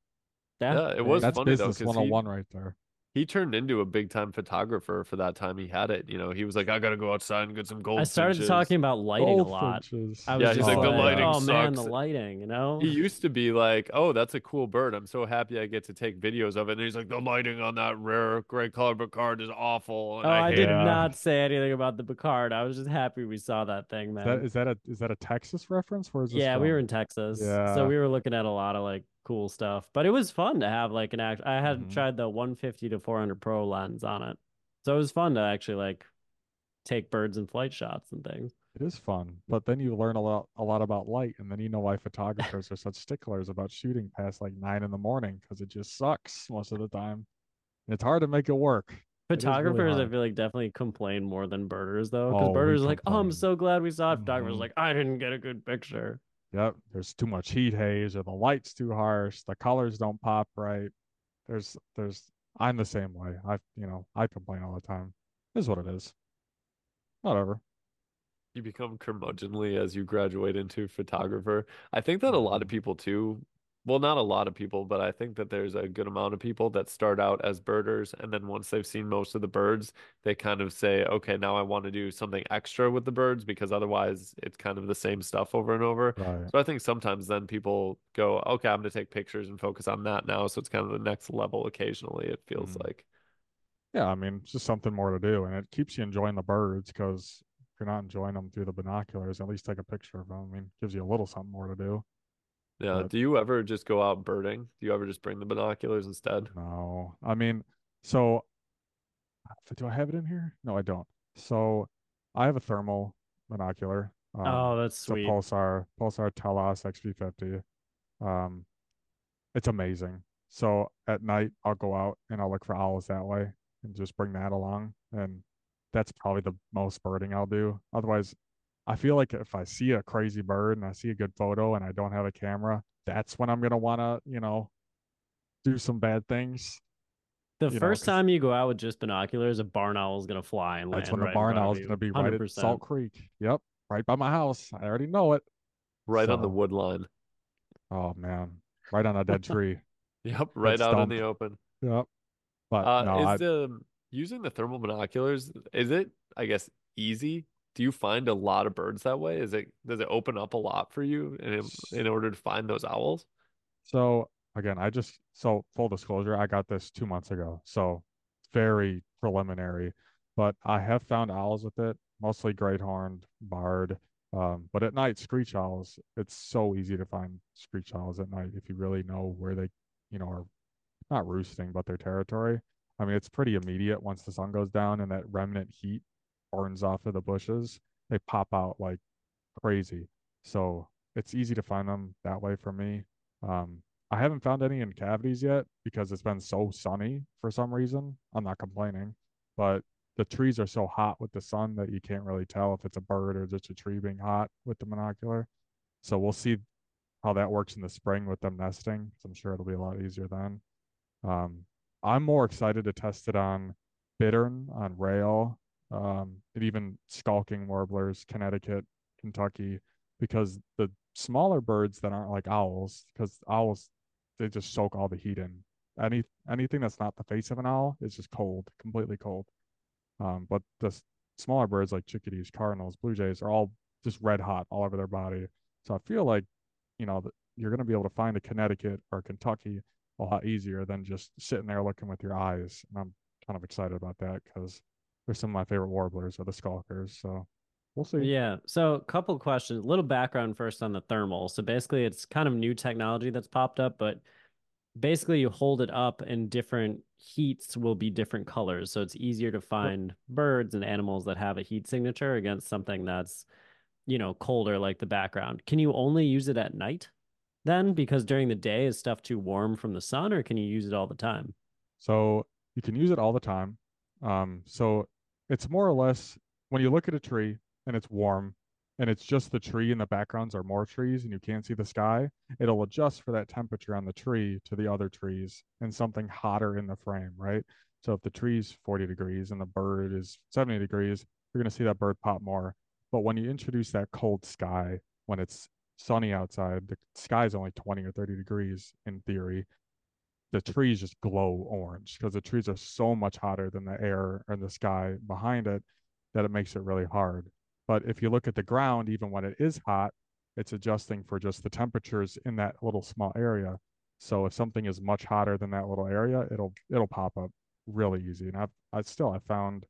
Yeah, it there was you That's funny, though, business 'cause he- 101 right there. He turned into a big time photographer for that time he had it. You know, he was like, I gotta go outside and get some gold. I started talking about lighting a lot. Goldfinches. I was Yeah, he's like, like, "The lighting oh man, the lighting, you know? He used to be like, "Oh, that's a cool bird. I'm so happy I get to take videos of it." And he's like, "The lighting on that rare gray colored Picard is awful." And Oh, I hate did it." Yeah. not say anything about the Picard. I was just happy we saw that thing, Is man. that is that a is that a Texas reference? Where is this yeah, we were in Texas, Yeah. so we were looking at a lot of like cool stuff. But it was fun to have like an act. I had Mhm. tried the 150 to 400 Pro lens on it, so it was fun to actually like take birds and flight shots and things. It is fun, but then you learn a lot a lot about light, and then you know why photographers are such sticklers about shooting past like nine in the morning because it just sucks most of the time. And it's hard to make it work. is really Photographers, I feel like definitely complain more than birders though, because Oh, birders are like, "Oh, I'm so glad we saw it." Photographers Mhm. like, "I didn't get a good picture." Yep, there's too much heat haze, or the light's too harsh, the colors don't pop right. There's there's I'm the same way. I you know I complain all the time. It is what it is. Whatever. You become curmudgeonly as you graduate into photographer. I think that a lot of people too, well, not a lot of people, but I think that there's a good amount of people that start out as birders, and then once they've seen most of the birds, they kind of say, okay, now I want to do something extra with the birds because otherwise it's kind of the same stuff over and over. Right. So I think sometimes then people go, okay, I'm going to take pictures and focus on that now. So it's kind of the next level occasionally, it feels Mhm. like. Yeah, I mean, it's just something more to do, and it keeps you enjoying the birds because if you're not enjoying them through the binoculars, at least take a picture of them. I mean, gives you a little something more to do. Yeah. But- Do you ever just go out birding? Do you ever just bring the binoculars instead? No, I mean, so do I have it in here? No, I don't. So I have a thermal binocular. Um, oh, that's it's a sweet. Pulsar Pulsar Telos XP50. Um, it's amazing. So at night I'll go out and I'll look for owls that way and just bring that along, and that's probably the most birding I'll do. Otherwise, I feel like if I see a crazy bird and I see a good photo and I don't have a camera, that's when I'm gonna wanna, you know, do some bad things. The you know, time you go out with just binoculars, a barn owl is gonna fly and That's land when the right in barn owl is gonna be right at Salt Creek. Yep, right by my house. I already know it. Right on the So- wood line. Oh man, right on a dead tree. Yep, right out in the open. Yep. But Uh, no, is I, the using the thermal binoculars, is it, I guess, easy? Do you find a lot of birds that way? Is it does it open up a lot for you in in order to find those owls? so again, I just so full disclosure, I got this two months ago, so very preliminary. But I have found owls with it, mostly great horned, barred. Um, but at night, screech owls, it's so easy to find screech owls at night if you really know where they, you know, are not roosting, but their territory. I mean, it's pretty immediate once the sun goes down and that remnant heat burns off of the bushes, they pop out like crazy. So it's easy to find them that way for me. Um, I haven't found any in cavities yet because it's been so sunny for some reason. I'm not complaining, but the trees are so hot with the sun that you can't really tell if it's a bird or just a tree being hot with the monocular. So we'll see how that works in the spring with them nesting. I'm sure it'll be a lot easier then. Um, I'm more excited to test it on bittern, on rail, um, and even skulking warblers, Connecticut, Kentucky, because the smaller birds that aren't like owls, because owls they just soak all the heat in. Any anything that's not the face of an owl is just cold, completely cold. Um, but the smaller birds like chickadees, cardinals, blue jays are all just red hot all over their body. So I feel like, you know, you're going to be able to find a Connecticut or Kentucky a lot easier than just sitting there looking with your eyes. And I'm kind of excited about that because they're some of my favorite warblers are the skulkers. So we'll see. Yeah. So a couple questions, a little background first on the thermal. So basically it's kind of new technology that's popped up, but basically you hold it up and different heats will be different colors. So it's easier to find birds and animals that have a heat signature against something that's, you know, colder like the background. Can you only use it at night then? Because during the day is stuff too warm from the sun, or can you use it all the time? So you can use it all the time. Um, so it's more or less when you look at a tree and it's warm, and it's just the tree and the backgrounds are more trees and you can't see the sky, it'll adjust for that temperature on the tree to the other trees and something hotter in the frame, right? So if the tree's 40 degrees and the bird is 70 degrees, you're going to see that bird pop more. But when you introduce that cold sky, when it's sunny outside, the sky is only 20 or 30 degrees in theory. The trees just glow orange because the trees are so much hotter than the air and the sky behind it that it makes it really hard. But if you look at the ground, even when it is hot, it's adjusting for just the temperatures in that little small area. So if something is much hotter than that little area, it'll it'll pop up really easy. And I've I still I found,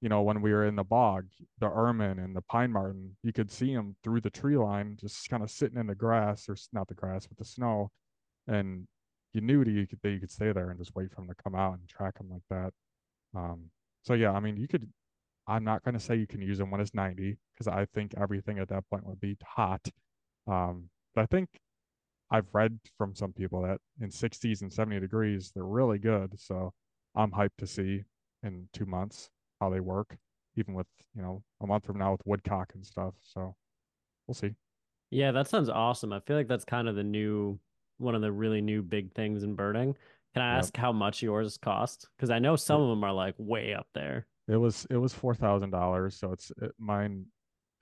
you know, when we were in the bog, the ermine and the pine marten, you could see them through the tree line, just kind of sitting in the grass or not the grass, but the snow, and you knew that you could that you could stay there and just wait for them to come out and track them like that. Um, so yeah, I mean, you could I'm not going to say you can use them when it's 90 because I think everything at that point would be hot. Um, but I think I've read from some people that in 60s and 70 degrees, they're really good. So I'm hyped to see in two months how they work, even with, you know, a month from now with woodcock and stuff. So we'll see. Yeah, that sounds awesome. I feel like that's kind of the new, one of the really new big things in birding. Can I ask yep. how much yours cost? Because I know some of them are like way up there. It was it was four thousand dollars, so it's it, mine.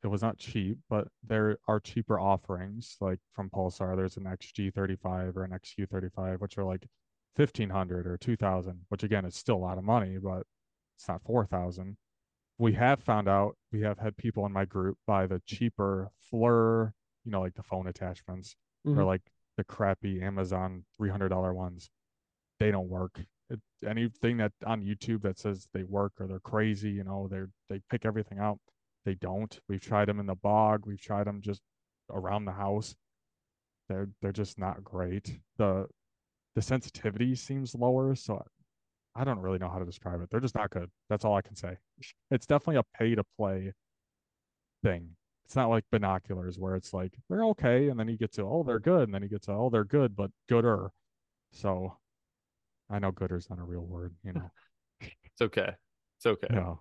It was not cheap, but there are cheaper offerings like from Pulsar. There's an XG35 or an XQ35, which are like fifteen hundred or two thousand. Which again, it's still a lot of money, but it's not four thousand. We have found out we have had people in my group buy the cheaper FLIR, you know, like the phone attachments, mm-hmm. or like the crappy Amazon three hundred dollar ones. They don't work it, anything that on YouTube that says they work or they're crazy, you know, they're they pick everything out. They don't. We've tried them in the bog. We've tried them just around the house. They're they're just not great. The the sensitivity seems lower, so I don't really know how to describe it. They're just not good. That's all I can say. It's definitely a pay to play thing. It's not like binoculars where it's like they're okay, and then you get to oh they're good, and then you get to oh they're good but gooder. So I know gooder's not a real word, you know. it's okay. It's okay. No.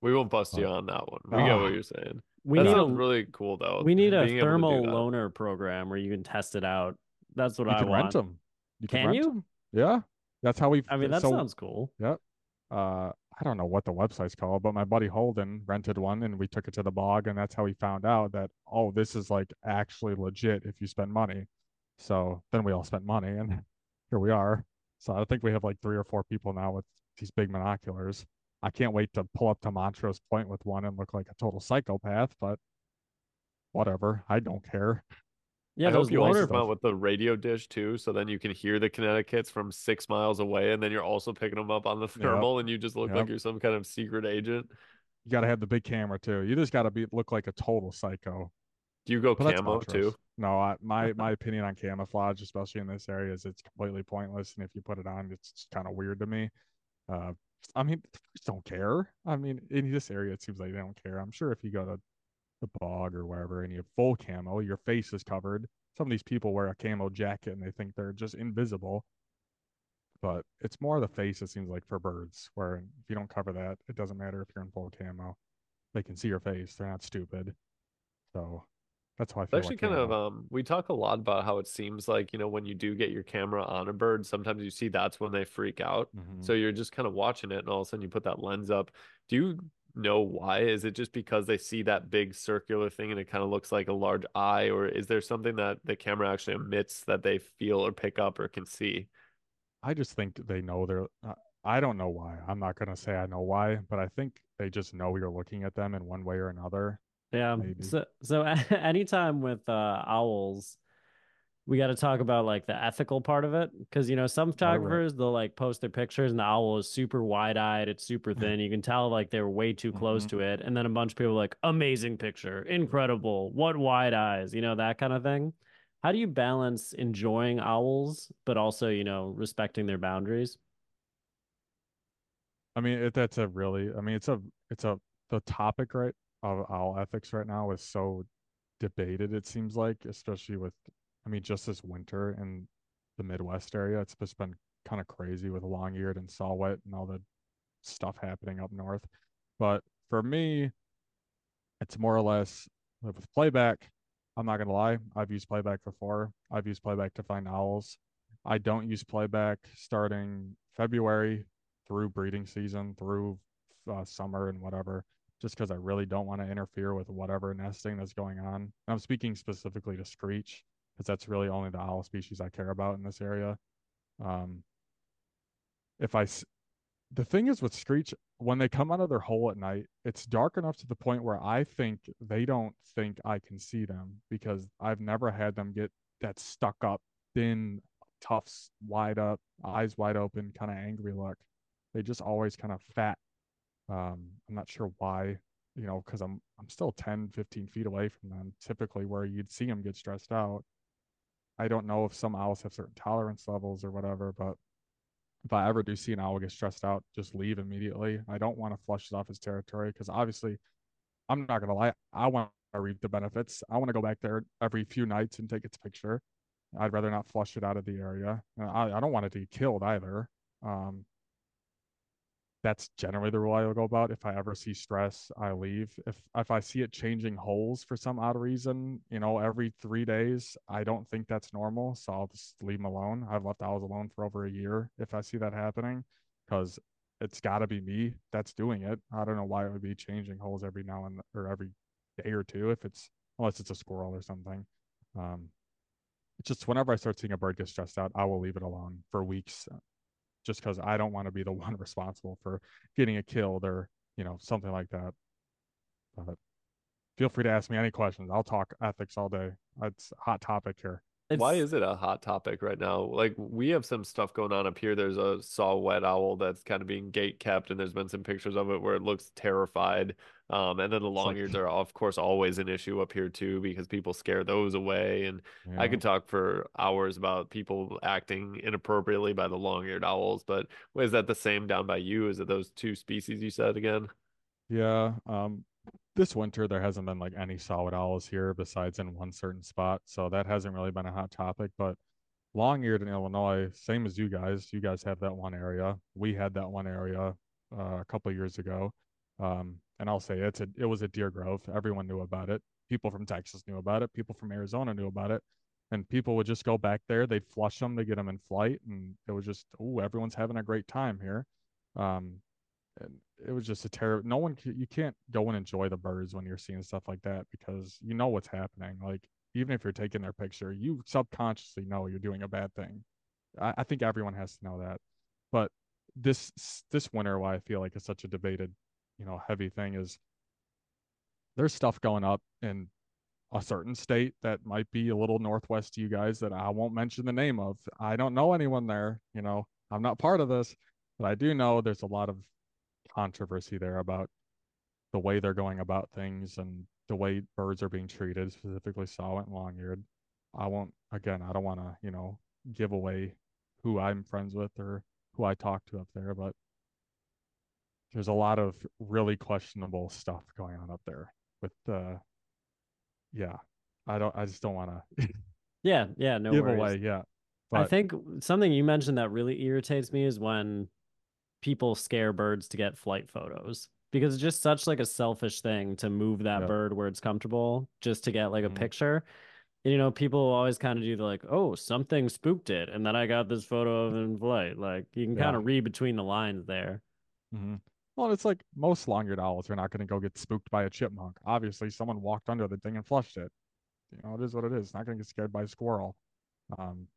We won't bust you on that one. We get what you're saying. We that need a really cool though. We need a thermal loaner program where you can test it out. That's what you I can want. Rent them. You can, can you? Them. Yeah, that's how we. I mean, that so, sounds cool. Yep. Uh, I don't know what the website's called, but my buddy Holden rented one and we took it to the bog, and that's how we found out that oh, this is like actually legit if you spend money. So then we all spent money, and here we are. So I think we have like three or four people now with these big monoculars. I can't wait to pull up to Montrose Point with one and look like a total psychopath, but whatever. I don't care. Yeah, I hope you also come out with the radio dish too, so then you can hear the Connecticut's from six miles away, and then you're also picking them up on the thermal, yep. and you just look yep. like you're some kind of secret agent. You got to have the big camera too. You just got to be look like a total psycho. Do you go but camo too? No, I, my my opinion on camouflage, especially in this area, is it's completely pointless. And if you put it on, it's kind of weird to me. Uh, I mean, don't care. I mean, in this area, it seems like they don't care. I'm sure if you go to the bog or wherever and you have full camo, your face is covered. Some of these people wear a camo jacket and they think they're just invisible. But it's more the face, it seems like, for birds, where if you don't cover that, it doesn't matter if you're in full camo. They can see your face. They're not stupid. So that's why I feel actually like kind of um we talk a lot about how it seems like, you know, when you do get your camera on a bird, sometimes you see that's when they freak out. Mhm. So you're just kind of watching it and all of a sudden you put that lens up. Do you know why? Is it just because they see that big circular thing and it kind of looks like a large eye, or is there something that the camera actually emits that they feel or pick up or can see? I just think they know they're. Uh, I don't know why. I'm not gonna say I know why, but I think they just know you're looking at them in one way or another. Yeah. Maybe. So so anytime with uh owls, we got to talk about like the ethical part of it because you know some photographers they'll like post their pictures and the owl is super wide-eyed, it's super thin. You can tell like they're way too close Mhm. to it, and then a bunch of people are like amazing picture, incredible, what wide eyes, you know that kind of thing. How do you balance enjoying owls but also you know respecting their boundaries? I mean, it, that's a really. I mean, it's a. It's a. The topic right of owl ethics right now is so debated. It seems like, especially with. I mean, just this winter in the Midwest area, it's just been kind of crazy with long-eared and saw-whet and all the stuff happening up north. But for me, it's more or less live with playback. I'm not gonna lie, I've used playback before. I've used playback to find owls. I don't use playback starting February through breeding season, through uh, summer and whatever, just because I really don't want to interfere with whatever nesting that's going on. And I'm speaking specifically to screech, because that's really only the owl species I care about in this area. Um, if I the thing is with Screech, when they come out of their hole at night, it's dark enough to the point where I think they don't think I can see them because I've never had them get that stuck up, thin, tufts wide up, eyes wide open, kind of angry look. They just always kind of fat. Um, I'm not sure why, you know, because I'm I'm still 10, 15 feet away from them, typically where you'd see them get stressed out. I don't know if some owls have certain tolerance levels or whatever, but if I ever do see an owl get stressed out, just leave immediately. I don't want to flush it off his territory because obviously, I'm not gonna lie, I want to reap the benefits. I want to go back there every few nights and take its picture. I'd rather not flush it out of the area. I, I don't want it to get killed either. Um, that's generally the rule I go about. If I ever see stress, I leave. If if I see it changing holes for some odd reason, you know, every three days, I don't think that's normal. So I'll just leave them alone. I've left owls alone for over a year if I see that happening, because it's got to be me that's doing it. I don't know why it would be changing holes every now and or every day or two if it's unless it's a squirrel or something. Um, it's just whenever I start seeing a bird get stressed out, I will leave it alone for weeks just because I don't want to be the one responsible for getting it killed or you know something like that. But feel free to ask me any questions. I'll talk ethics all day. It's a hot topic here. It's, Why is it a hot topic right now? Like we have some stuff going on up here. There's a saw-whet owl that's kind of being gate kept, and there's been some pictures of it where it looks terrified. Um, and then the long ears like- are of course always an issue up here too because people scare those away. And Yeah. I could talk for hours about people acting inappropriately by the long eared owls, but is that the same down by you? Is it those two species you said again? Yeah. Um, this winter there hasn't been like any saw-whet owls here besides in one certain spot, so that hasn't really been a hot topic. But long-eared in Illinois, same as you guys. You guys have that one area. We had that one area uh, a couple years ago. Um, and I'll say it's a it was a Deer Grove. Everyone knew about it. People from Texas knew about it. People from Arizona knew about it. And people would just go back there. They'd flush them to get them in flight, and it was just, oh, everyone's having a great time here. Um, and it was just a terrible. No one, you can't go and enjoy the birds when you're seeing stuff like that because you know what's happening. Like even if you're taking their picture, you subconsciously know you're doing a bad thing. I, I think everyone has to know that. But this this winter, why I feel like it's such a debated, you know, heavy thing is there's stuff going up in a certain state that might be a little northwest to you guys that I won't mention the name of. I don't know anyone there, you know, I'm not part of this, but I do know there's a lot of controversy there about the way they're going about things and the way birds are being treated, specifically saw and long-eared. I won't again, I don't want to, you know, give away who I'm friends with or who I talk to up there, but there's a lot of really questionable stuff going on up there with uh yeah i don't i just don't want to Yeah, yeah, no give worries. away yeah I think something you mentioned that really irritates me is when people scare birds to get flight photos because it's just such like a selfish thing to move that Yeah. bird where it's comfortable just to get like a Mhm. picture. And, you know, people always kind of do the like, oh, something spooked it, and then I got this photo of it in flight. Like you can kind of read between the lines there. mhm. well it's like most long-eared owls are not going to go get spooked by a chipmunk obviously someone walked under the thing and flushed it you know it is what it is It's not going to get scared by a squirrel um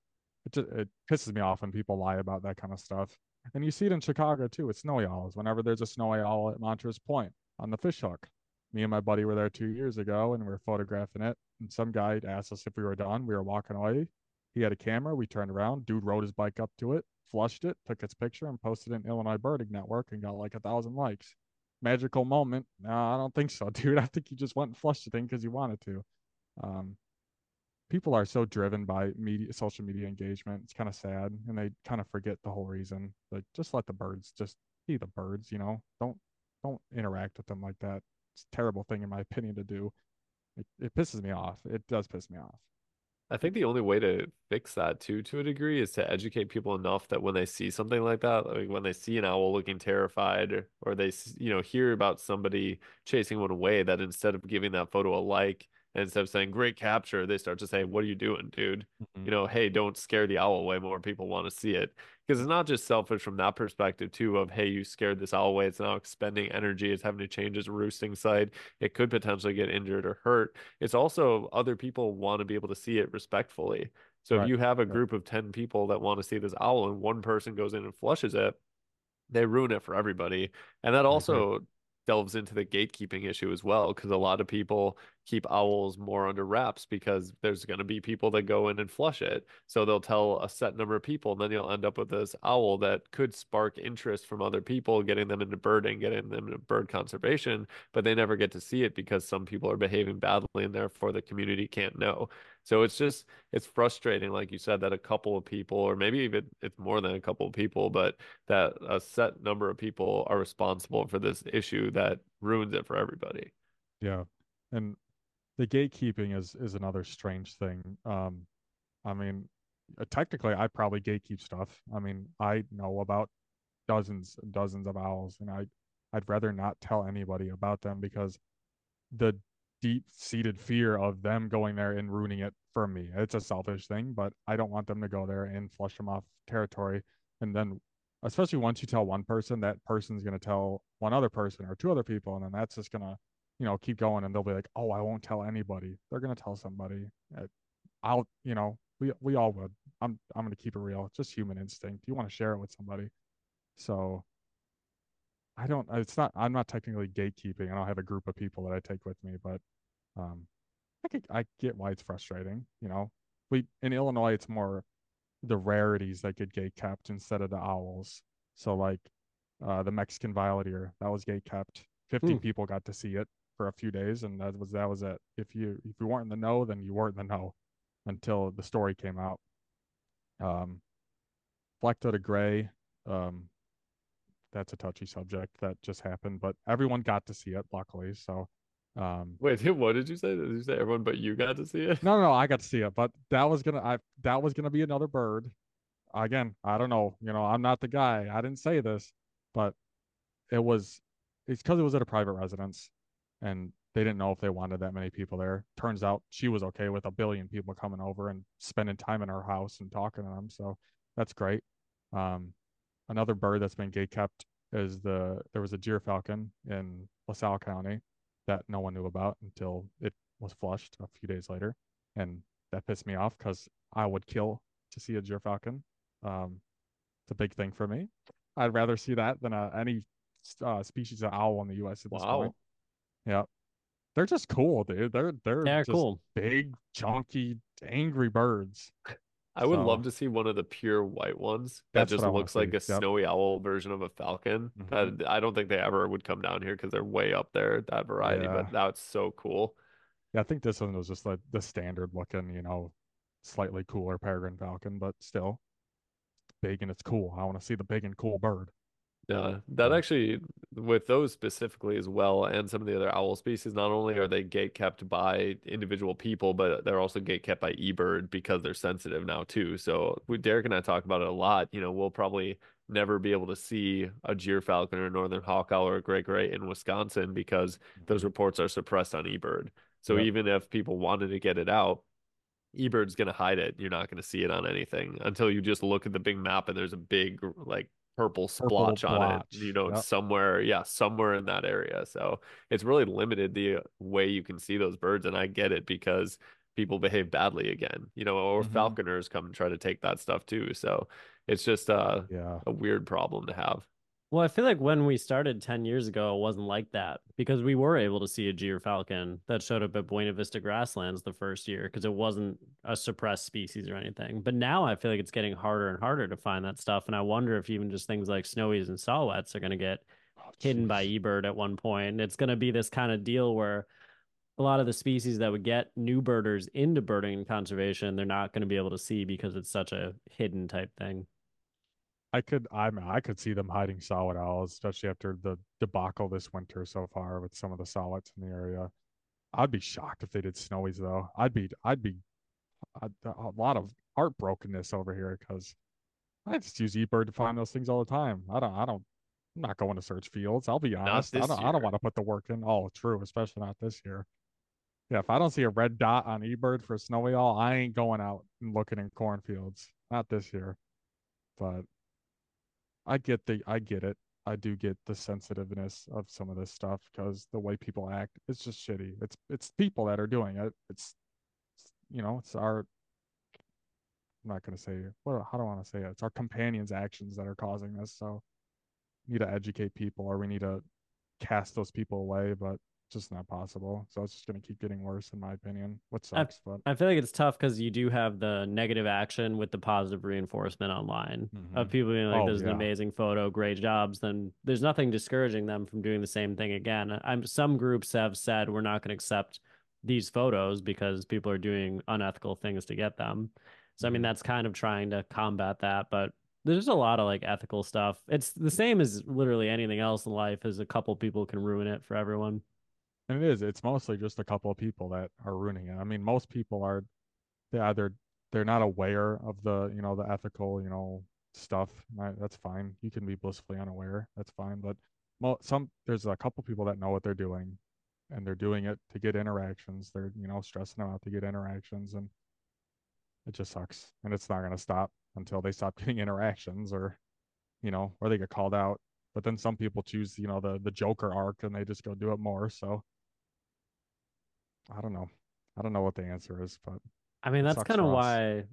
it just it pisses me off when people lie about that kind of stuff and you see it in chicago too with snowy owls. Whenever there's a snowy owl at montrose point on the fish hook. Me and my buddy were there two years ago and we were photographing it. And some guy asked us if we were done. We were walking away. He had a camera. We turned around. Dude rode his bike up to it flushed it took its picture and posted it in illinois birding network and got like a thousand likes. Magical moment. No i don't think so dude. I think you just went and flushed the thing because you wanted to. Um people are so driven by media social media engagement it's kind of sad and they kind of forget the whole reason like just let the birds just be the birds you know? Don't don't interact with them like that. It's a terrible thing in my opinion to do. It, it pisses me off. It does piss me off. I think the only way to fix that too, to a degree, is to educate people enough that when they see something like that, like when they see an owl looking terrified, or, or they, you know, hear about somebody chasing one away, that instead of giving that photo a like, and instead of saying "great capture," they start to say, "What are you doing, dude?" Mhm. You know, hey, don't scare the owl away. More people want to see it because it's not just selfish from that perspective too. Of hey, you scared this owl away. It's now expending energy. It's having to change its roosting site. It could potentially get injured or hurt it's also other people want to be able to see it respectfully. So if you have a group of 10 people that want to see this owl and one person goes in and flushes it, they ruin it for everybody. And that agree. also delves into the gatekeeping issue as well, because a lot of people keep owls more under wraps because there's going to be people that go in and flush it. So they'll tell a set number of people, and then you'll end up with this owl that could spark interest from other people, getting them into birding, getting them into bird conservation, but they never get to see it because some people are behaving badly and therefore the community can't know. So it's just it's frustrating, like you said, that a couple of people, or maybe even it's more than a couple of people, but that a set number of people are responsible for this issue that ruins it for everybody. Yeah. And the gatekeeping is is another strange thing. Um I mean, uh, technically I probably gatekeep stuff. I mean, I know about dozens and dozens of owls and I I'd rather not tell anybody about them because the deep-seated fear of them going there and ruining it for me. It's a selfish thing, but I don't want them to go there and flush them off territory and then especially once you tell one person, that person's going to tell one other person or two other people and then that's just going to you know, keep going and they'll be like, "Oh, I won't tell anybody." They're gonna tell somebody. I'll, you know, we we all would. I'm I'm gonna keep it real. It's just human instinct. You want to share it with somebody. So I don't. It's not. I'm not technically gatekeeping. I don't have a group of people that I take with me, but um, I could, I get why it's frustrating. You know, we in Illinois, it's more the rarities that get gate kept instead of the owls. So like, uh, the Mexican violetear that was gate kept. Fifteen Hmm. people got to see it for a few days, and that was that was it. If you if you weren't in the know, then you weren't in the know until the story came out. Um, Black-Throated Gray, um, that's a touchy subject that just happened, but everyone got to see it, luckily. So, um, Wait, what did you say? Did you say everyone but you got to see it? no, no, no, I got to see it, but that was gonna, I that was gonna be another bird. Again, I don't know. You know, I'm not the guy. I didn't say this, but it was. It's because it was at a private residence, and they didn't know if they wanted that many people there. Turns out she was okay with a billion people coming over and spending time in her house and talking to them. So that's great. Um, another bird that's been gate kept is the there was a gyrfalcon in LaSalle County that no one knew about until it was flushed a few days later, and that pissed me off because I would kill to see a gyrfalcon. Um, it's a big thing for me. I'd rather see that than uh, any uh, species of owl in the U.S. at this Wow. point. Yeah, they're just cool, dude. They're they're just cool. big, chunky, angry birds. I would So- love to see one of the pure white ones that just what I wanna looks like see. a Yep. snowy owl version of a falcon. Mhm. That I don't think they ever would come down here because they're way up there, that variety, Yeah. but that's so cool. Yeah, I think this one was just like the standard looking, you know, slightly cooler peregrine falcon, but still big and it's cool. I want to see the big and cool bird. Yeah, that actually, with those specifically as well, and some of the other owl species, not only are they gate kept by individual people, but they're also gate kept by eBird because they're sensitive now too. So we, Derek and I talk about it a lot. You know, we'll probably never be able to see a gyrfalcon or northern hawk owl or a gray gray in Wisconsin because those mm-hmm. reports are suppressed on eBird. So Yep. even if people wanted to get it out, eBird's gonna hide it. You're not gonna see it on anything until you just look at the big map and there's a big like purple splotch on blotch. it. You know, Yep. somewhere, yeah, somewhere in that area. So it's really limited the way you can see those birds, and I get it because people behave badly again. You know, or Mhm. falconers come and try to take that stuff too. So it's just uh, Yeah. a weird problem to have. Well, I feel like when we started 10 years ago, it wasn't like that because we were able to see a gyrfalcon that showed up at Buena Vista grasslands the first year because it wasn't a suppressed species or anything. But now I feel like it's getting harder and harder to find that stuff. And I wonder if even just things like snowies and saw-whets are going to get Oh, hidden by eBird at one point. It's going to be this kind of deal where a lot of the species that would get new birders into birding and conservation, they're not going to be able to see because it's such a hidden type thing. I could I mean, I could see them hiding saw-whet owls, especially after the debacle this winter so far with some of the saw-whets in the area. I'd be shocked if they did snowies though. I'd be I'd be I'd, a lot of heartbrokenness over here because I just use eBird to find those things all the time. I don't I don't I'm not going to search fields. I'll be honest. I don't I don't want to put the work in. Oh, true, especially not this year. Yeah, if I don't see a red dot on eBird for a snowy owl, I ain't going out and looking in cornfields. Not this year. But I get the I get it. I do get the sensitiveness of some of this stuff because the way people act, it's just shitty. It's it's people that are doing it. It's, it's you know, it's our I'm not gonna say what how do I want to say it? It's our companions' actions that are causing this. So we need to educate people or we need to cast those people away, but just not possible. So it's just gonna keep getting worse in my opinion. What I- but I feel like it's tough because you do have the negative action with the positive reinforcement online of Mhm. people being like, Oh, "There's yeah. an amazing photo, great jobs." Then there's nothing discouraging them from doing the same thing again. I'm some groups have said we're not going to accept these photos because people are doing unethical things to get them. So I mean, Mhm. that's kind of trying to combat that, but there's a lot of like ethical stuff. It's the same as literally anything else in life. Is a couple people can ruin it for everyone. And it is. It's mostly just a couple of people that are ruining it. I mean, most people are they either they're not aware of the you know the ethical you know stuff. That's fine. You can be blissfully unaware. That's fine. But mo- some there's a couple people that know what they're doing, and they're doing it to get interactions. They're you know stressing them out to get interactions, and it just sucks. And it's not gonna stop until they stop getting interactions or you know or they get called out. But then some people choose you know the the Joker arc and they just go do it more. So I don't know. I don't know what the answer is, but I mean, that's kind of why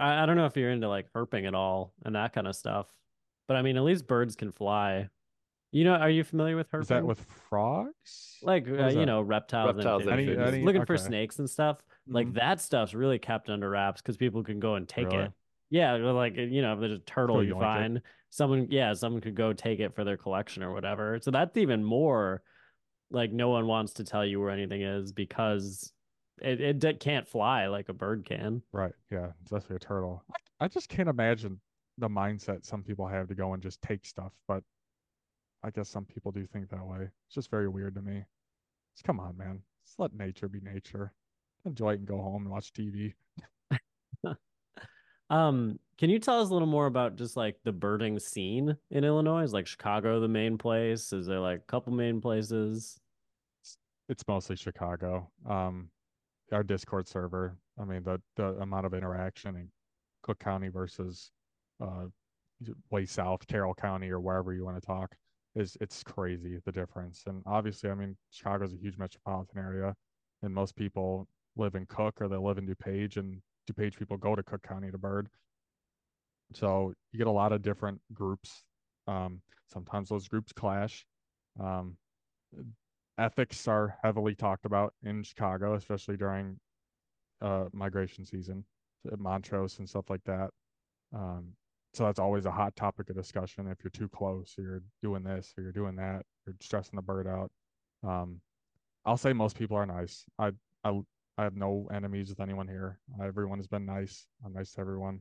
I, I don't know if you're into like herping at all and that kind of stuff. But I mean, at least birds can fly. You know, are you familiar with herping? is that with frogs? like uh, you know reptiles, Reptiles, and. Any- any- looking for snakes and stuff? Like Mhm. that stuff's really kept under wraps because people can go and take Really? it. Yeah, like you know, if there's a turtle Go you yoink it. find, someone yeah, someone could go take it for their collection or whatever. So that's even more like no one wants to tell you where anything is because it it can't fly like a bird can. Right. Yeah. Especially a turtle. I, I just can't imagine the mindset some people have to go and just take stuff, but I guess some people do think that way. It's just very weird to me. Just come on, man. Just let nature be nature. Enjoy it and go home and watch TV. Um, can you tell us a little more about just like the birding scene in Illinois? Is like Chicago the main place? Is there like a couple main places? It's mostly Chicago. Um, our Discord server. I mean, the the amount of interaction in Cook County versus uh way south, Carroll County or wherever you want to talk is it's crazy the difference. And obviously, I mean, Chicago's a huge metropolitan area, and most people live in Cook or they live in DuPage, and DuPage people go to Cook County to bird. So you get a lot of different groups. Um, sometimes those groups clash. Um, ethics are heavily talked about in Chicago, especially during uh, migration season, at Montrose and stuff like that. Um, so that's always a hot topic of discussion. If you're too close, or you're doing this, or you're doing that, you're stressing the bird out. Um, I'll say most people are nice. I I I have no enemies with anyone here. Everyone has been nice. I'm nice to everyone.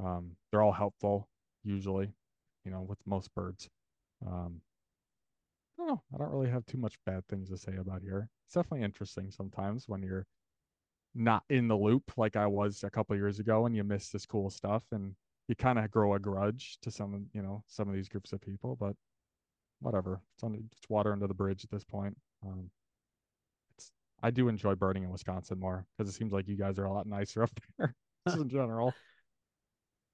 Um, they're all helpful usually, you know, with most birds. Um, I don't know. I don't really have too much bad things to say about here. It's definitely interesting sometimes when you're not in the loop like I was a couple years ago and you miss this cool stuff and you kind of grow a grudge to some, you know, some of these groups of people, but whatever. It's on it's water under the bridge at this point. Um, it's I do enjoy birding in Wisconsin more because it seems like you guys are a lot nicer up there just in general.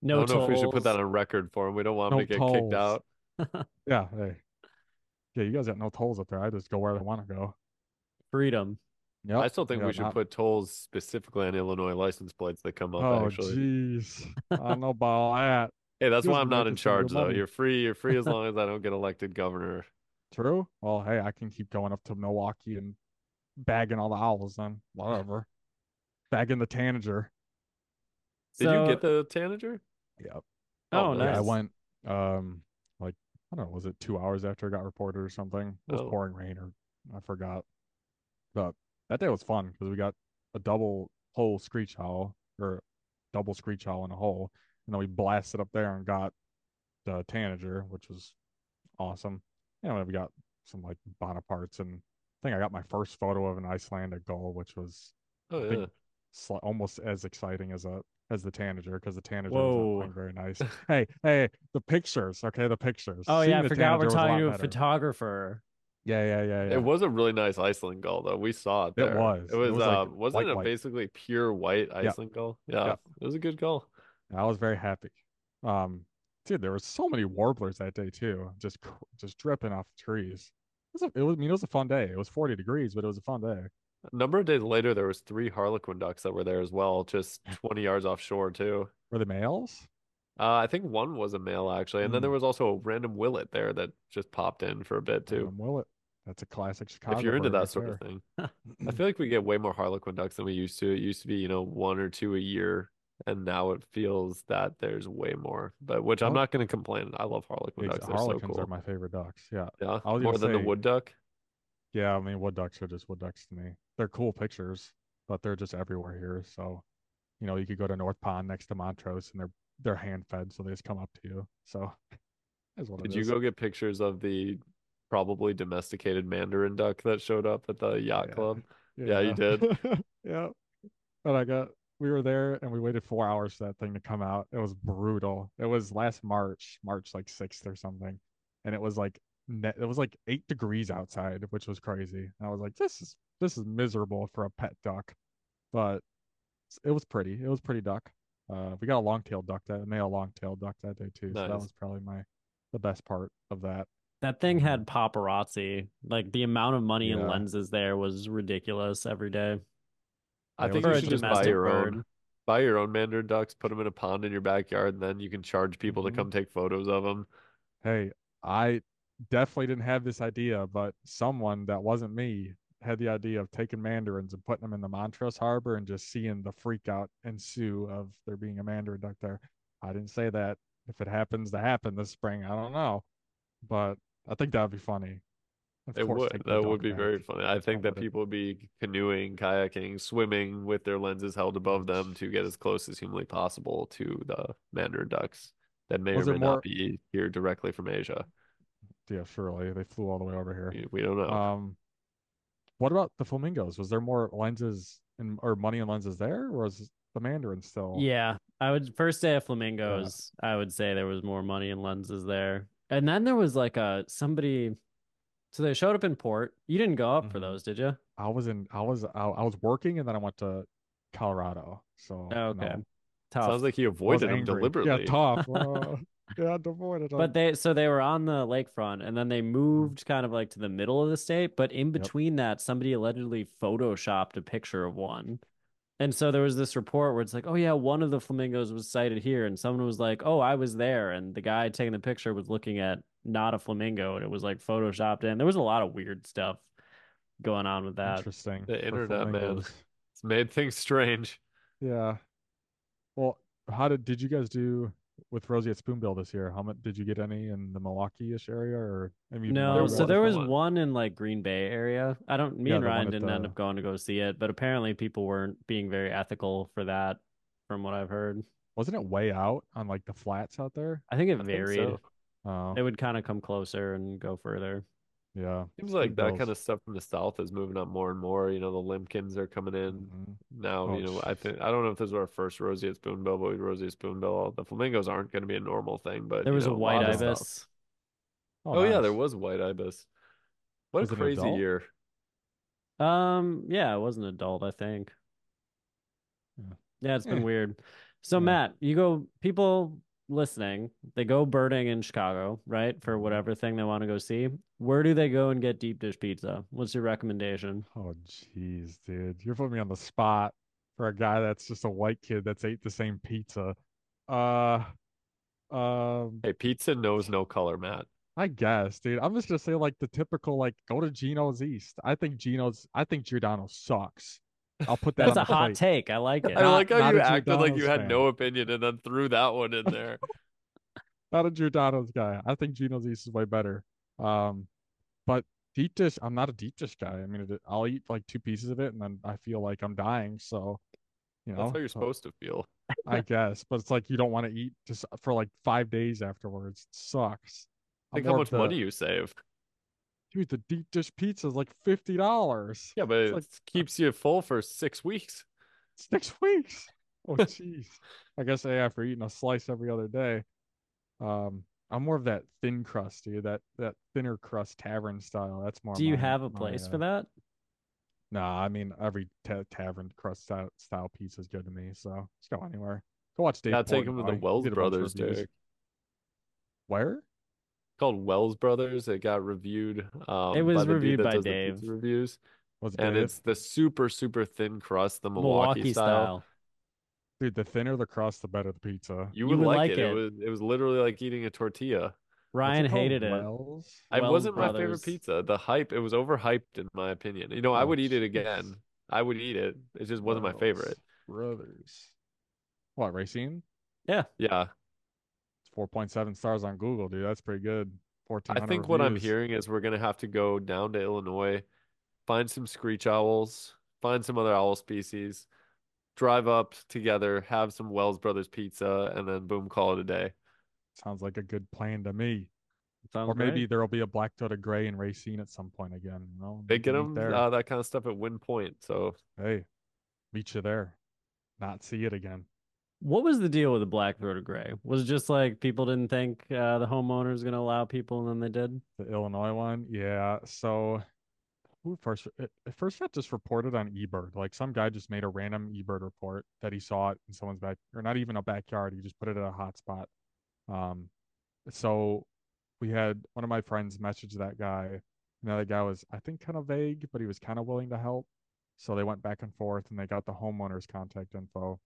No I don't know if we should put that on record for him. We don't want No him to get kicked out. Yeah, hey. Yeah, you guys got no tolls up there. I just go where I want to go. freedom. Yeah, I still think yeah, we should not- put tolls specifically on Illinois license plates that come up. Oh actually, jeez. I don't know about all that. hey, that's why I'm not in charge though. money. You're free. You're free as long as I don't get elected governor. True. Well, hey, I can keep going up to Milwaukee and bagging all the owls then. Whatever. bagging the tanager. Did you get the tanager? Yep. Oh, really? Yeah, I went um like I don't know, was it two hours after it got reported or something? It was Oh. pouring rain or I forgot. But that day was fun because we got a double hole screech owl or double screech owl in a hole, and then we blasted up there and got the tanager, which was awesome. And we got some like Bonapartes, and I think I got my first photo of an Icelandic gull, which was Oh think yeah. almost as exciting as a as the tanager because the tanager was not very nice. hey, hey, the pictures, okay, the pictures. Oh Seeing yeah, I forgot we're tanager a talking to a better. photographer. Yeah, yeah, yeah, yeah. It was a really nice Iceland gull though. We saw it It was. It It was, was, like, uh wasn't white, it a white. basically pure white Iceland gull? Yeah. Yep. It was a good gull. I was very happy. Um, dude, there were so many warblers that day too, just just dripping off trees. It was, a, it was, I mean, it was a fun day. It was 40 degrees, but it was a fun day. A number of days later there was three harlequin ducks that were there as well, just 20 yards offshore too. Were the males? Uh, I think one was a male actually, and then there Hmm. was also a random willet there that just popped in for a bit too. Um, Willet. That's a classic Chicago. if you're into that right sort of thing. I feel like we get way more harlequin ducks than we used to. It used to be, you know, one or two a year, and now it feels that there's way more. But which I'm Oh. not going to complain. I love harlequin ducks. They're so Harlequins cool. are my favorite ducks. Yeah, Yeah, more than the wood duck. Yeah. I mean, wood ducks are just wood ducks to me. They're cool pictures, but they're just everywhere here. So, you know, you could go to North Pond next to Montrose, and they're they're hand fed, so they just come up to you. So, that's what Did you is. go get pictures of the probably domesticated mandarin duck that showed up at the oh, yacht Yeah. club? Yeah, you did. yeah. But I got we were there and we waited four hours for that thing to come out. It was brutal. It was last March, March like sixth or something. And it was like net it was like eight degrees outside, which was crazy. And I was like, this is this is miserable for a pet duck. But it was pretty. It was pretty duck. Uh we got a long-tailed duck that a male long-tailed duck that day too. So that was probably my the best part of that. That thing had paparazzi. Like the amount of money and lenses there was ridiculous every day. I Yeah, it think you should just buy your bird. own. Buy your own mandarin ducks, put them in a pond in your backyard, and then you can charge people Mhm. to come take photos of them. Hey, I definitely didn't have this idea, but someone that wasn't me had the idea of taking mandarins and putting them in the Montrose Harbor and just seeing the freak out ensue of there being a mandarin duck there. I didn't say that. If it happens to happen this spring, I don't know. But I think that would be funny. Of It would. That would be very funny. I think that people would be canoeing, kayaking, swimming with their lenses held above them to get as close as humanly possible to the mandarin ducks that may Was or may more- not be here directly from Asia. Yeah, surely. They flew all the way over here. We, we don't know. Um, what about the flamingos? Was there more lenses and or money and lenses there, or was the mandarin still? Yeah, I would first day of flamingos. I would say there was more money and lenses there, and then there was like a somebody. So they showed up in port. You didn't go up for Mhm. those, did you? I was in. I was. I, I was working, and then I went to Colorado. So Oh, okay, no. tough. Sounds like he avoided them deliberately. Yeah, tough. Yeah, avoided them. But they so they were on the lakefront and then they moved kind of like to the middle of the state, but in between that somebody allegedly photoshopped a picture of one. And so there was this report where it's like, "Oh yeah, one of the flamingos was sighted here." And someone was like, "Oh, I was there." And the guy taking the picture was looking at not a flamingo and it was like photoshopped in. There was a lot of weird stuff going on with that. Interesting. The internet, man. It's made things strange. Yeah. Well, how did did you guys do with Roseate Spoonbill this year? How much did you get any in the Milwaukee-ish area, or I mean, No, was so there was one. one in like Green Bay area. I don't. Me Yeah, and Ryan didn't end up going to go see it, but apparently people weren't being very ethical for that, from what I've heard. wasn't it way out on like the flats out there? I think it I think varied. so. Oh, They would kind of come closer and go further. Yeah. Seems like that kind of stuff from the south is moving up more and more. You know, the Limpkins are coming in Mhm. now. Oh, you know, I think I don't know if this was our first roseate spoonbill, but we roseate spoonbill. The flamingos aren't going to be a normal thing, but There was know, a white stuff. ibis. Oh, yeah, there nice. was white ibis. What Was a crazy year. Um, yeah, it was an adult, I think. Yeah. Yeah, it's been Eh. weird. So Yeah. Matt, you go people listening, they go birding in Chicago, right? For whatever thing they want to go see. Where do they go and get deep dish pizza? What's your recommendation? Oh, jeez, dude. You're putting me on the spot for a guy that's just a white kid that's ate the same pizza. Uh, um, Hey, pizza knows no color, Matt. I guess, dude. I'm just gonna say like the typical like go to Gino's East. I think Gino's. I think Giordano sucks. I'll put that That's on a the hot plate. take. I like it. I Not- like how not you a acted like you Giordano's had no opinion and then threw that one in there. Not a Giordano's guy. I think Gino's East is way better. Um, but deep dish, I'm not a deep dish guy. I mean, it, I'll eat like two pieces of it and then I feel like I'm dying. So, you know, That's how you're so- supposed to feel. I guess, but it's like you don't want to eat just for like five days afterwards. It sucks. I'm Think how much the- money you save. Dude, the deep dish pizza is like fifty dollars. Yeah, but It's it like keeps you full for six weeks. six weeks. Oh jeez. I guess hey, after eating a slice every other day. Um, I'm more of that thin crust, dude. That that thinner crust tavern style. That's more. Do you my- have a my, place uh, for that? Nah, I mean every ta- tavern crust style, style pizza is good to me. So just go anywhere. Go watch Dave. Gotta take him to the He Wells did a bunch of Brothers, reviews. Derek. Where? Called Wells Brothers. It got reviewed. Um, It was by reviewed by the Dave. reviews, Was and Dave? it's the super super thin crust, the Milwaukee, Milwaukee style. style. Dude, the thinner the crust, the better the pizza. You You would, would like, like it. it. it. was it was literally like eating a tortilla. Ryan called? hated it. Wells? It Wells wasn't my favorite pizza. The hype, it was overhyped in my opinion. You know, I Oh, would eat it jeez. again. I would eat it. It just wasn't my favorite. Brothers. What, Racine? Yeah. Yeah. It's 4.7 stars on Google, dude. That's pretty good. I 1400 think what I'm hearing is we're gonna have to go down to Illinois, find some screech owls, find some other owl species, drive up together, have some Wells Brothers pizza, and then boom, call it a day. Sounds like a good plan to me. Sounds or maybe great. there'll be a Black-throated Gray and Racine at some point again. You know, They get them there. uh, that kind of stuff at Wind Point. So Hey, meet you there. Not see it again. What was the deal with the Black-throated Gray? Was it just like people didn't think uh, the homeowner was going to allow people, and then they did? The Illinois one, yeah. So who first? It, first got just reported on eBird. Like some guy just made a random eBird report that he saw it in someone's back, or not even a backyard. He just put it at a hotspot. Um, so we had one of my friends message that guy. And the other guy was, I think, kind of vague, but he was kind of willing to help. So they went back and forth, and they got the homeowner's contact info.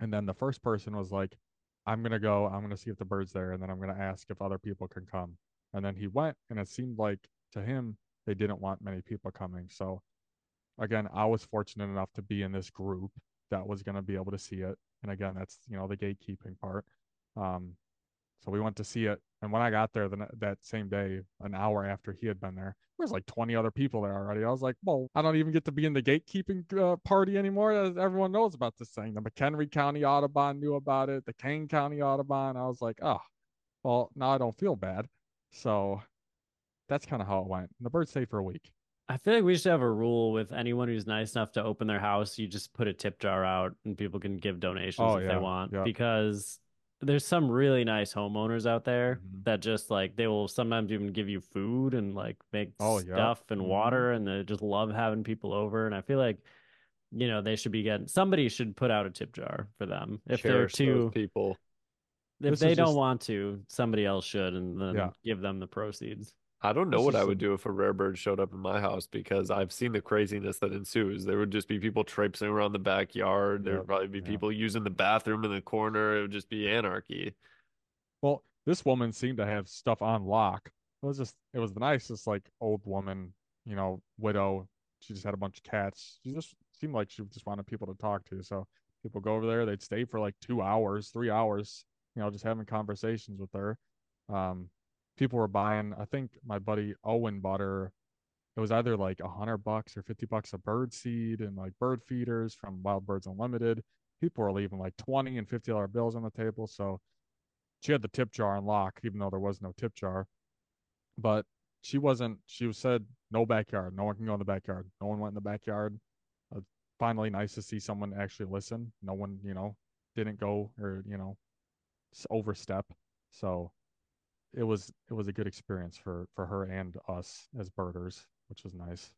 And then the first person was like, I'm gonna go. I'm gonna see if the bird's there, and then I'm gonna ask if other people can come. And then he went, and it seemed like to him they didn't want many people coming. So again, I was fortunate enough to be in this group that was gonna be able to see it. And again, that's you know the gatekeeping part. Um, so we went to see it, and when I got there the, that same day, an hour after he had been there, there was like 20 other people there already. I was like, well, I don't even get to be in the gatekeeping uh, party anymore. Everyone knows about this thing. The McHenry County Audubon knew about it. The Kane County Audubon. I was like, oh, well, now I don't feel bad. So that's kind of how it went. And the bird stayed for a week. I feel like we should have a rule with anyone who's nice enough to open their house, you just put a tip jar out and people can give donations Oh, if yeah, they want. yeah. Because there's some really nice homeowners out there Mhm. that just like they will sometimes even give you food and like make Oh, yeah. stuff and Mhm. water and they just love having people over. And I feel like, you know, they should be getting somebody should put out a tip jar for them. If cherish they're too people. if This they don't just- want to, somebody else should and then Yeah. give them the proceeds. I don't know This what I would some- do if a rare bird showed up in my house because I've seen the craziness that ensues. There would just be people traipsing around the backyard. There Yep, would probably be yeah. people using the bathroom in the corner. It would just be anarchy. Well, this woman seemed to have stuff on lock. It was just, it was the nicest, like old woman, you know, widow. She just had a bunch of cats. She just seemed like she just wanted people to talk to. So people go over there, they'd stay for like two hours, three hours, you know, just having conversations with her. Um, people were buying, I think my buddy Owen bought her, it was either like a hundred bucks or 50 bucks a bird seed and like bird feeders from Wild Birds Unlimited. People were leaving like 20 and $50 bills on the table. So she had the tip jar unlocked, even though there was no tip jar. But she wasn't. She said no backyard. No one can go in the backyard. No one went in the backyard. Uh, finally, nice to see someone actually listen. No one, you know, didn't go or you know, overstep. So it was it was a good experience for for her and us as birders, which was nice.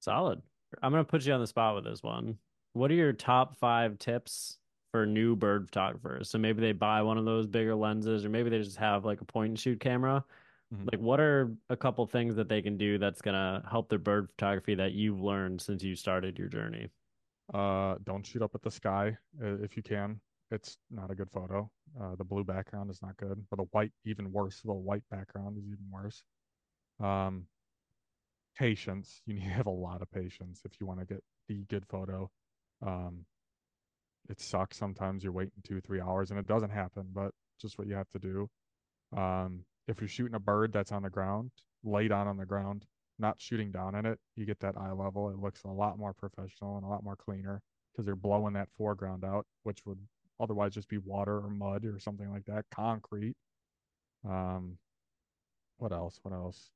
Solid. I'm gonna put you on the spot with this one. What are your top five tips for new bird photographers? So maybe they buy one of those bigger lenses, or maybe they just have like a point and shoot camera. Mm-hmm. Like, what are a couple things that they can do that's gonna help their bird photography that you've learned since you started your journey? Uh, don't shoot up at the sky if you can. It's not a good photo. Uh, the blue background is not good, but the white even worse. The white background is even worse. Um, patience. You need to have a lot of patience if you want to get the good photo. Um, it sucks sometimes. You're waiting two, three hours, and it doesn't happen, but just what you have to do. Um, if you're shooting a bird that's on the ground, lay down on the ground, not shooting down at it, you get that eye level. It looks a lot more professional and a lot more cleaner because they're blowing that foreground out, which would otherwise just be water or mud or something like that, concrete. Um, what else? What else?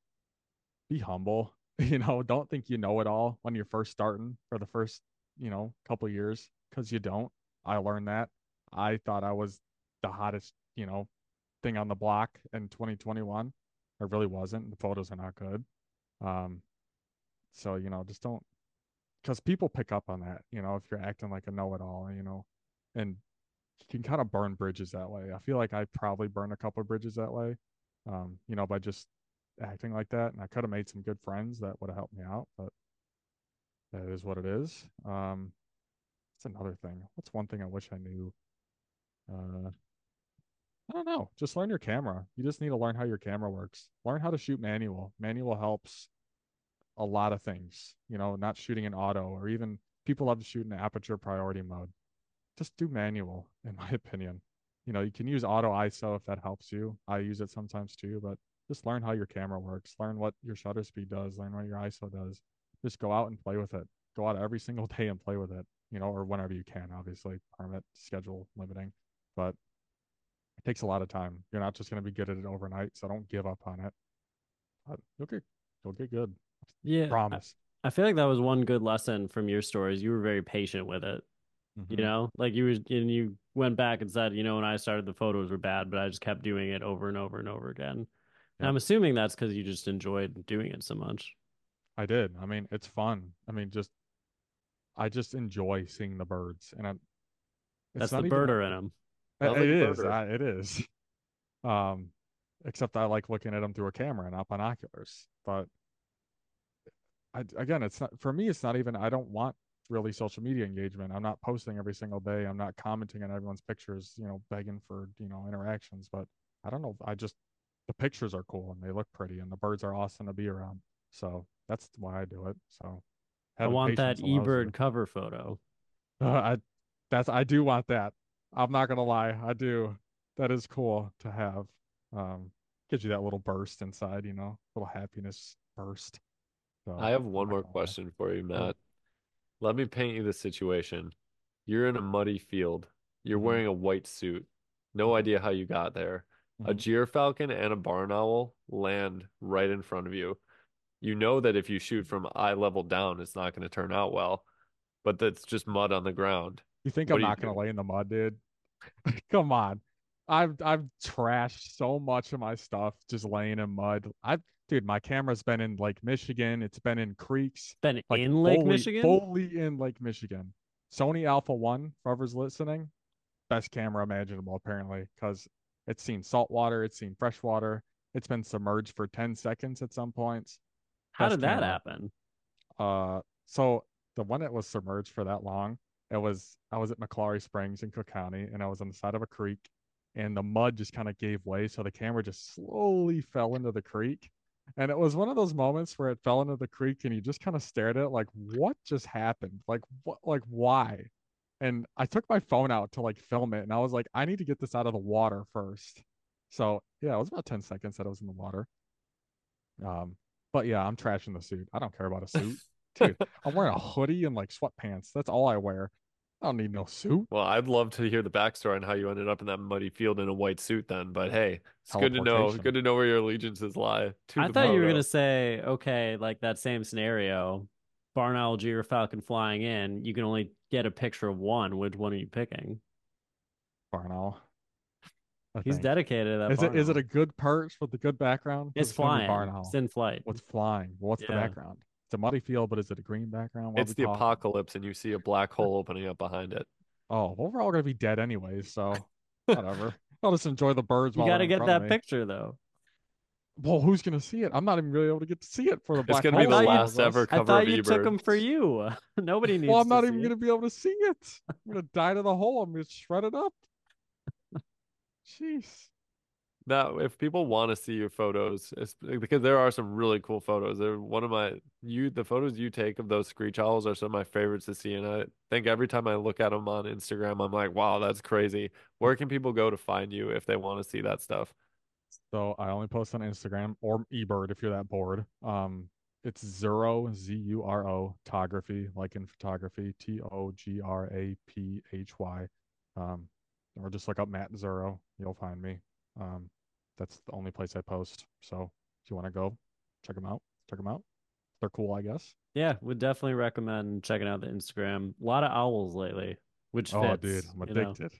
Be humble. You know, don't think you know it all when you're first starting for the first, you know, couple years because you don't. I learned that. I thought I was the hottest, you know, thing on the block in 2021. I really wasn't. The photos are not good. Um, so you know, just don't because people pick up on that. You know, if you're acting like a know-it-all, you know, and can kind of burn bridges that way. I feel like I probably burned a couple of bridges that way, um, you know, by just acting like that. And I could have made some good friends that would have helped me out, but that is what it is. Um, that's another thing. What's one thing I wish I knew? Uh, I don't know. Just learn your camera. You just need to learn how your camera works. Learn how to shoot manual. Manual helps a lot of things. You know, not shooting in auto or even people love to shoot in aperture priority mode just do manual, in my opinion. You know, you can use auto ISO if that helps you. I use it sometimes too, but just learn how your camera works, learn what your shutter speed does, learn what your ISO does. Just go out and play with it. Go out every single day and play with it, you know, or whenever you can, obviously, permit, schedule limiting. But it takes a lot of time. You're not just going to be good at it overnight, so don't give up on it. But you'll get you'll get good. Yeah, promise. I, I feel like that was one good lesson from your stories. You were very patient with it. Mm-hmm. You know, like you was, and you went back and said, you know, when I started, the photos were bad, but I just kept doing it over and over and over again. And I'm assuming that's because you just enjoyed doing it so much. I did. I mean, it's fun. I mean, just I just enjoy seeing the birds, and I, that's the birder in them. It, it is. I, it is. Um, except I like looking at them through a camera, not binoculars. But I, again, it's not for me. It's not even. I don't want really social media engagement. I'm not posting every single day. I'm not commenting on everyone's pictures, you know, begging for, you know, interactions. But I don't know. I just, the pictures are cool and they look pretty and the birds are awesome to be around. So that's why I do it. So I want that eBird cover photo. Uh, I, that's, I do want that. I'm not going to lie. I do. That is cool to have. Um, gives you that little burst inside, you know, little happiness burst. So, I have one more question for you, Matt. Let me paint you the situation. You're in a muddy field. You're mm-hmm. wearing a white suit. No mm-hmm. idea how you got there. Mm-hmm. A gyrfalcon and a barn owl land right in front of you. You know that if you shoot from eye level down, it's not going to turn out well, but that's just mud on the ground. You think what I'm not going to lay in the mud, dude? Come on. I've I've trashed so much of my stuff just laying in mud. I've dude, my camera's been in Lake Michigan. It's been in creeks. Been like in Lake fully, Michigan? Fully in Lake Michigan. Sony Alpha 1, whoever's listening, best camera imaginable, apparently, because it's seen salt water, it's seen fresh water, it's been submerged for 10 seconds at some points. How best did that camera. happen? Uh, so the one that was submerged for that long, it was I was at McClaughry Springs in Cook County, and I was on the side of a creek, and the mud just kind of gave way, so the camera just slowly fell into the creek and it was one of those moments where it fell into the creek and you just kind of stared at it like, what just happened? Like, what, like, why? And I took my phone out to like film it and I was like, I need to get this out of the water first. So yeah, it was about 10 seconds that I was in the water. Um, but yeah, I'm trashing the suit. I don't care about a suit. Dude, I'm wearing a hoodie and like sweatpants. That's all I wear. I don't need no suit. Well, I'd love to hear the backstory on how you ended up in that muddy field in a white suit then, but hey, it's good to know. Teleportation. Good to know where your allegiances lie. To I the thought you were gonna say, okay, like that same scenario, barn owl, or falcon flying in. You can only get a picture of one. Which one are you picking? Barn owl. I He's think. dedicated to that. Is it barn is it a good perch with a good background? It's It's gonna be flying. Barn. It's in flight. What's flying? What's the background? It's a muddy field, but is it a green background? What It's the talking? apocalypse, and you see a black hole opening up behind it. Oh, well, we're all gonna be dead anyways, so whatever. I'll just enjoy the birds. You gotta in get front that picture though. Well, who's gonna see it? I'm not even really able to get to see it for the Black It's gonna be the I thought you- last ever I cover thought of you took them for you. Nobody needs. Well, I'm not see even it. gonna be able to see it. I'm gonna die to the hole. I'm gonna shred it up. Jeez. Now, if people want to see your photos, because there are some really cool photos. They're one of my you the photos you take of those screech owls are some of my favorites to see, and I think every time I look at them on Instagram, I'm like, wow, that's crazy. Where can people go to find you if they want to see that stuff? So I only post on Instagram or eBird if you're that bored. Um, it's Zuro Z U R O photography, like in photography, T O G R A P H Y. Um, or just look up Matt Zuro, you'll find me. Um, that's the only place I post. So if you want to go, check them out. Check them out. They're cool, I guess. Yeah, would definitely recommend checking out the Instagram. A lot of owls lately, which Oh, fits. dude, I'm you know. addicted.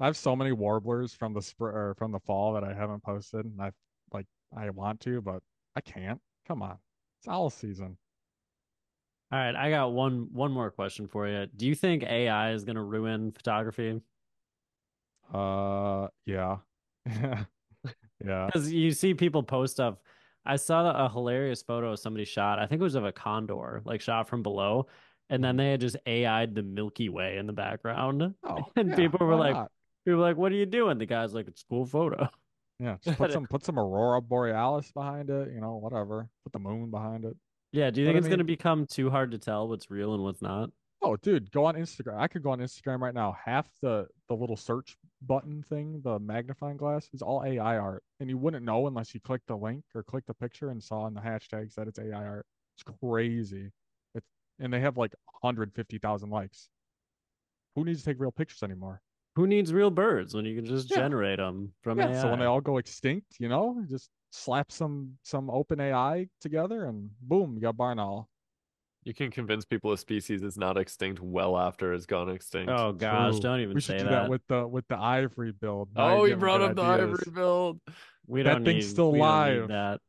I have so many warblers from the spring or from the fall that I haven't posted, and I like I want to, but I can't. Come on, it's owl season. All right, I got one one more question for you. Do you think AI is going to ruin photography? Uh, yeah, yeah. Because you see people post stuff. I saw a hilarious photo somebody shot. I think it was of a condor, like shot from below, and then Mhm. they had just AI'd the Milky Way in the background. Oh, And yeah, people were like- not? People were like, "What are you doing?" The guy's like, "It's a cool photo." yeah, just put some put some aurora borealis behind it. You know, whatever. Put the moon behind it. Yeah. Do you But think I it's going to become too hard to tell what's real and what's not? Oh, dude, go on Instagram. I could go on Instagram right now. Half the the little search button thing, the magnifying glass, is all AI art, and you wouldn't know unless you click the link or click the picture and saw in the hashtags that it's AI art. It's crazy. It's and they have like 150,000 likes. Who needs to take real pictures anymore? Who needs real birds when you can just Yeah. generate them from yeah. AI? So when they all go extinct, you know, just slap some some open AI together, and boom, you got barn owl. You can convince people a species is not extinct well after it's gone extinct. oh gosh, True. don't even We say should do that. with the with the ivory-billed. Now oh, you're he giving brought good up the ivory-billed. we that don't thing's need, still we don't need live. that.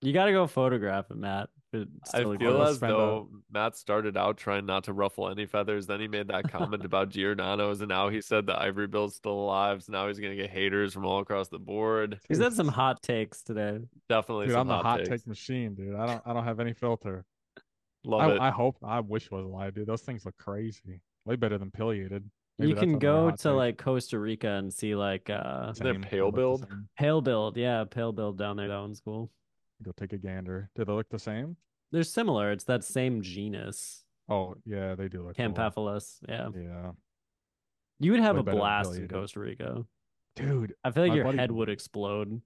You got to go photograph it, Matt. if it I feel as spend a- though Matt started out trying not to ruffle any feathers. Then he made that comment about Giordano's, and now he said the ivory bill's still alive. So now he's gonna get haters from all across the board. He's had some hot takes today. Definitely Dude, some I'm the hot takes. take machine, dude. I don't I don't have any filter. Love I, it. I hope I wish it was alive, dude. Those things look crazy. Way better than pileated. Maybe you can go to take. like Costa Rica and see like uh Isn't there pale look the build? pale-billed. Yeah, pale-billed down there. That one's cool. Go take a gander. Do they look the same? They're similar. It's that same genus, Oh yeah, they do look. cool. Yeah, Yeah, you would have Way a blast in. Costa Rica. dude. I feel like your buddy- head would explode.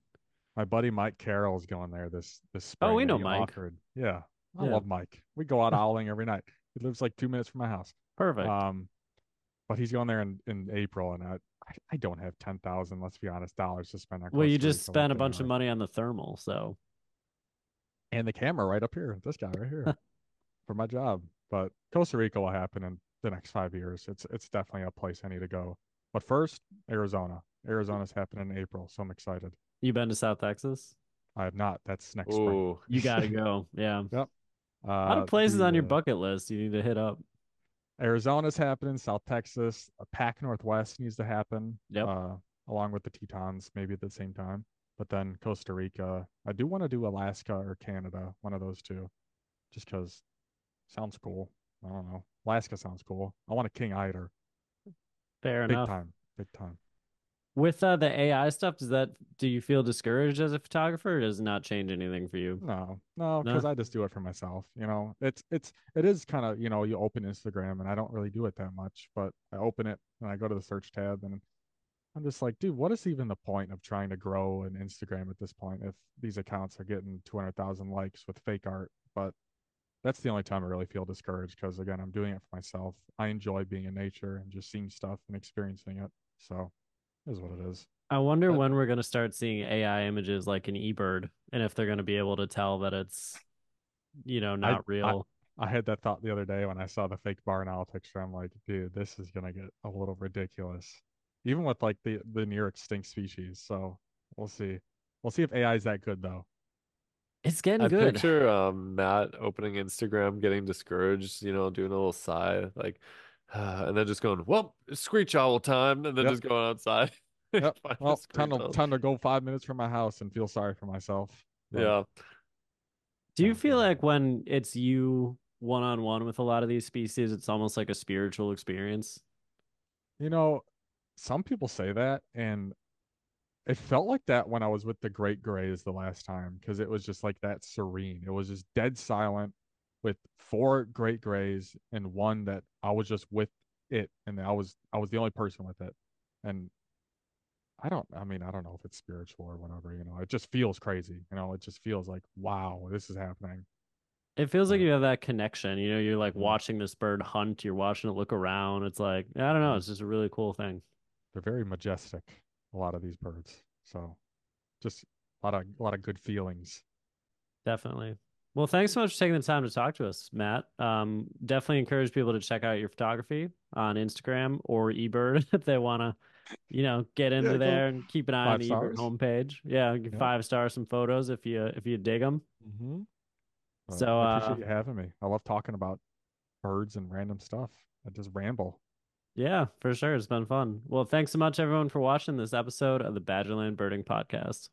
My buddy Mike Carroll's going there this this spring. Oh, we know Mike. Offered. Yeah, I Yeah. love Mike. We go out owling every night. He lives like two minutes from my house. Perfect. Um, but he's going there in, in April, and I I, don't have ten thousand. Let's be honest, dollars to spend on. well, you just spent a bunch of money on the thermal, so and the camera right up here. This guy right here for my job. But Costa Rica will happen in the next five years. It's it's definitely a place I need to go. But first, Arizona. Arizona's happening in April, so I'm excited. you been to South Texas? I have not. That's next spring. You got to go. Yeah, Uh, a lot of places the, on your bucket list you need to hit up. Arizona's happening. South Texas, uh, Pac Northwest needs to happen. Yep. Uh, along with the Tetons, maybe at the same time. But then Costa Rica. I do want to do Alaska or Canada, one of those two, just because sounds cool. I don't know. Alaska sounds cool. I want a king eider. Fair Big enough. Big time. Big time. With uh, the AI stuff, does that do you feel discouraged as a photographer? Or does it not change anything for you? No, no, No? because I just do it for myself. You know, it's it's it is kind of you know you open Instagram and I don't really do it that much, but I open it and I go to the search tab and I'm just like, dude, what is even the point of trying to grow an Instagram at this point if these accounts are getting two hundred thousand likes with fake art? But that's the only time I really feel discouraged because again, I'm doing it for myself. I enjoy being in nature and just seeing stuff and experiencing it. So is what it is. I wonder but, when we're going to start seeing AI images like an eBird and if they're going to be able to tell that it's, you know, not I, real. I, I, had that thought the other day when I saw the fake barn owl picture. I'm like, dude, this is going to get a little ridiculous, even with like the, the near extinct species. So we'll see. We'll see if AI is that good though. It's getting I good. I picture um, Matt opening Instagram, getting discouraged, you know, doing a little sigh, like, uh, and then just going, "Well, screech owl time," and then yep. just going outside. Yep. well, time to, time to go five minutes from my house and feel sorry for myself. But, yeah. Do you feel like when it's you one on one with a lot of these species, it's almost like a spiritual experience? You know, some people say that, and it felt like that when I was with the Great Grays the last time because it was just like that serene. It was just dead silent with four Great Grays and one that I was just with it, and I was I was the only person with it, and I don't. I mean, I don't know if it's spiritual or whatever. You know, it just feels crazy. You know, it just feels like wow, this is happening. It feels like you have that connection. You know, you're like mm-hmm. watching this bird hunt. You're watching it look around. It's like I don't know. Mm-hmm. It's just a really cool thing. They're very majestic a lot of these birds. So just a lot of a lot of good feelings. Definitely. Well, thanks so much for taking the time to talk to us, Matt. Um, definitely encourage people to check out your photography on Instagram or eBird if they want to, you know, get into yeah, there and keep an eye on the eBird homepage. Yeah, yeah, five star some photos if you if you dig them. Mm-hmm. so I appreciate uh, you having me. I love talking about birds and random stuff. I just ramble. Yeah, for sure. It's been fun. Well, thanks so much, everyone, for watching this episode of the Badgerland Birding Podcast.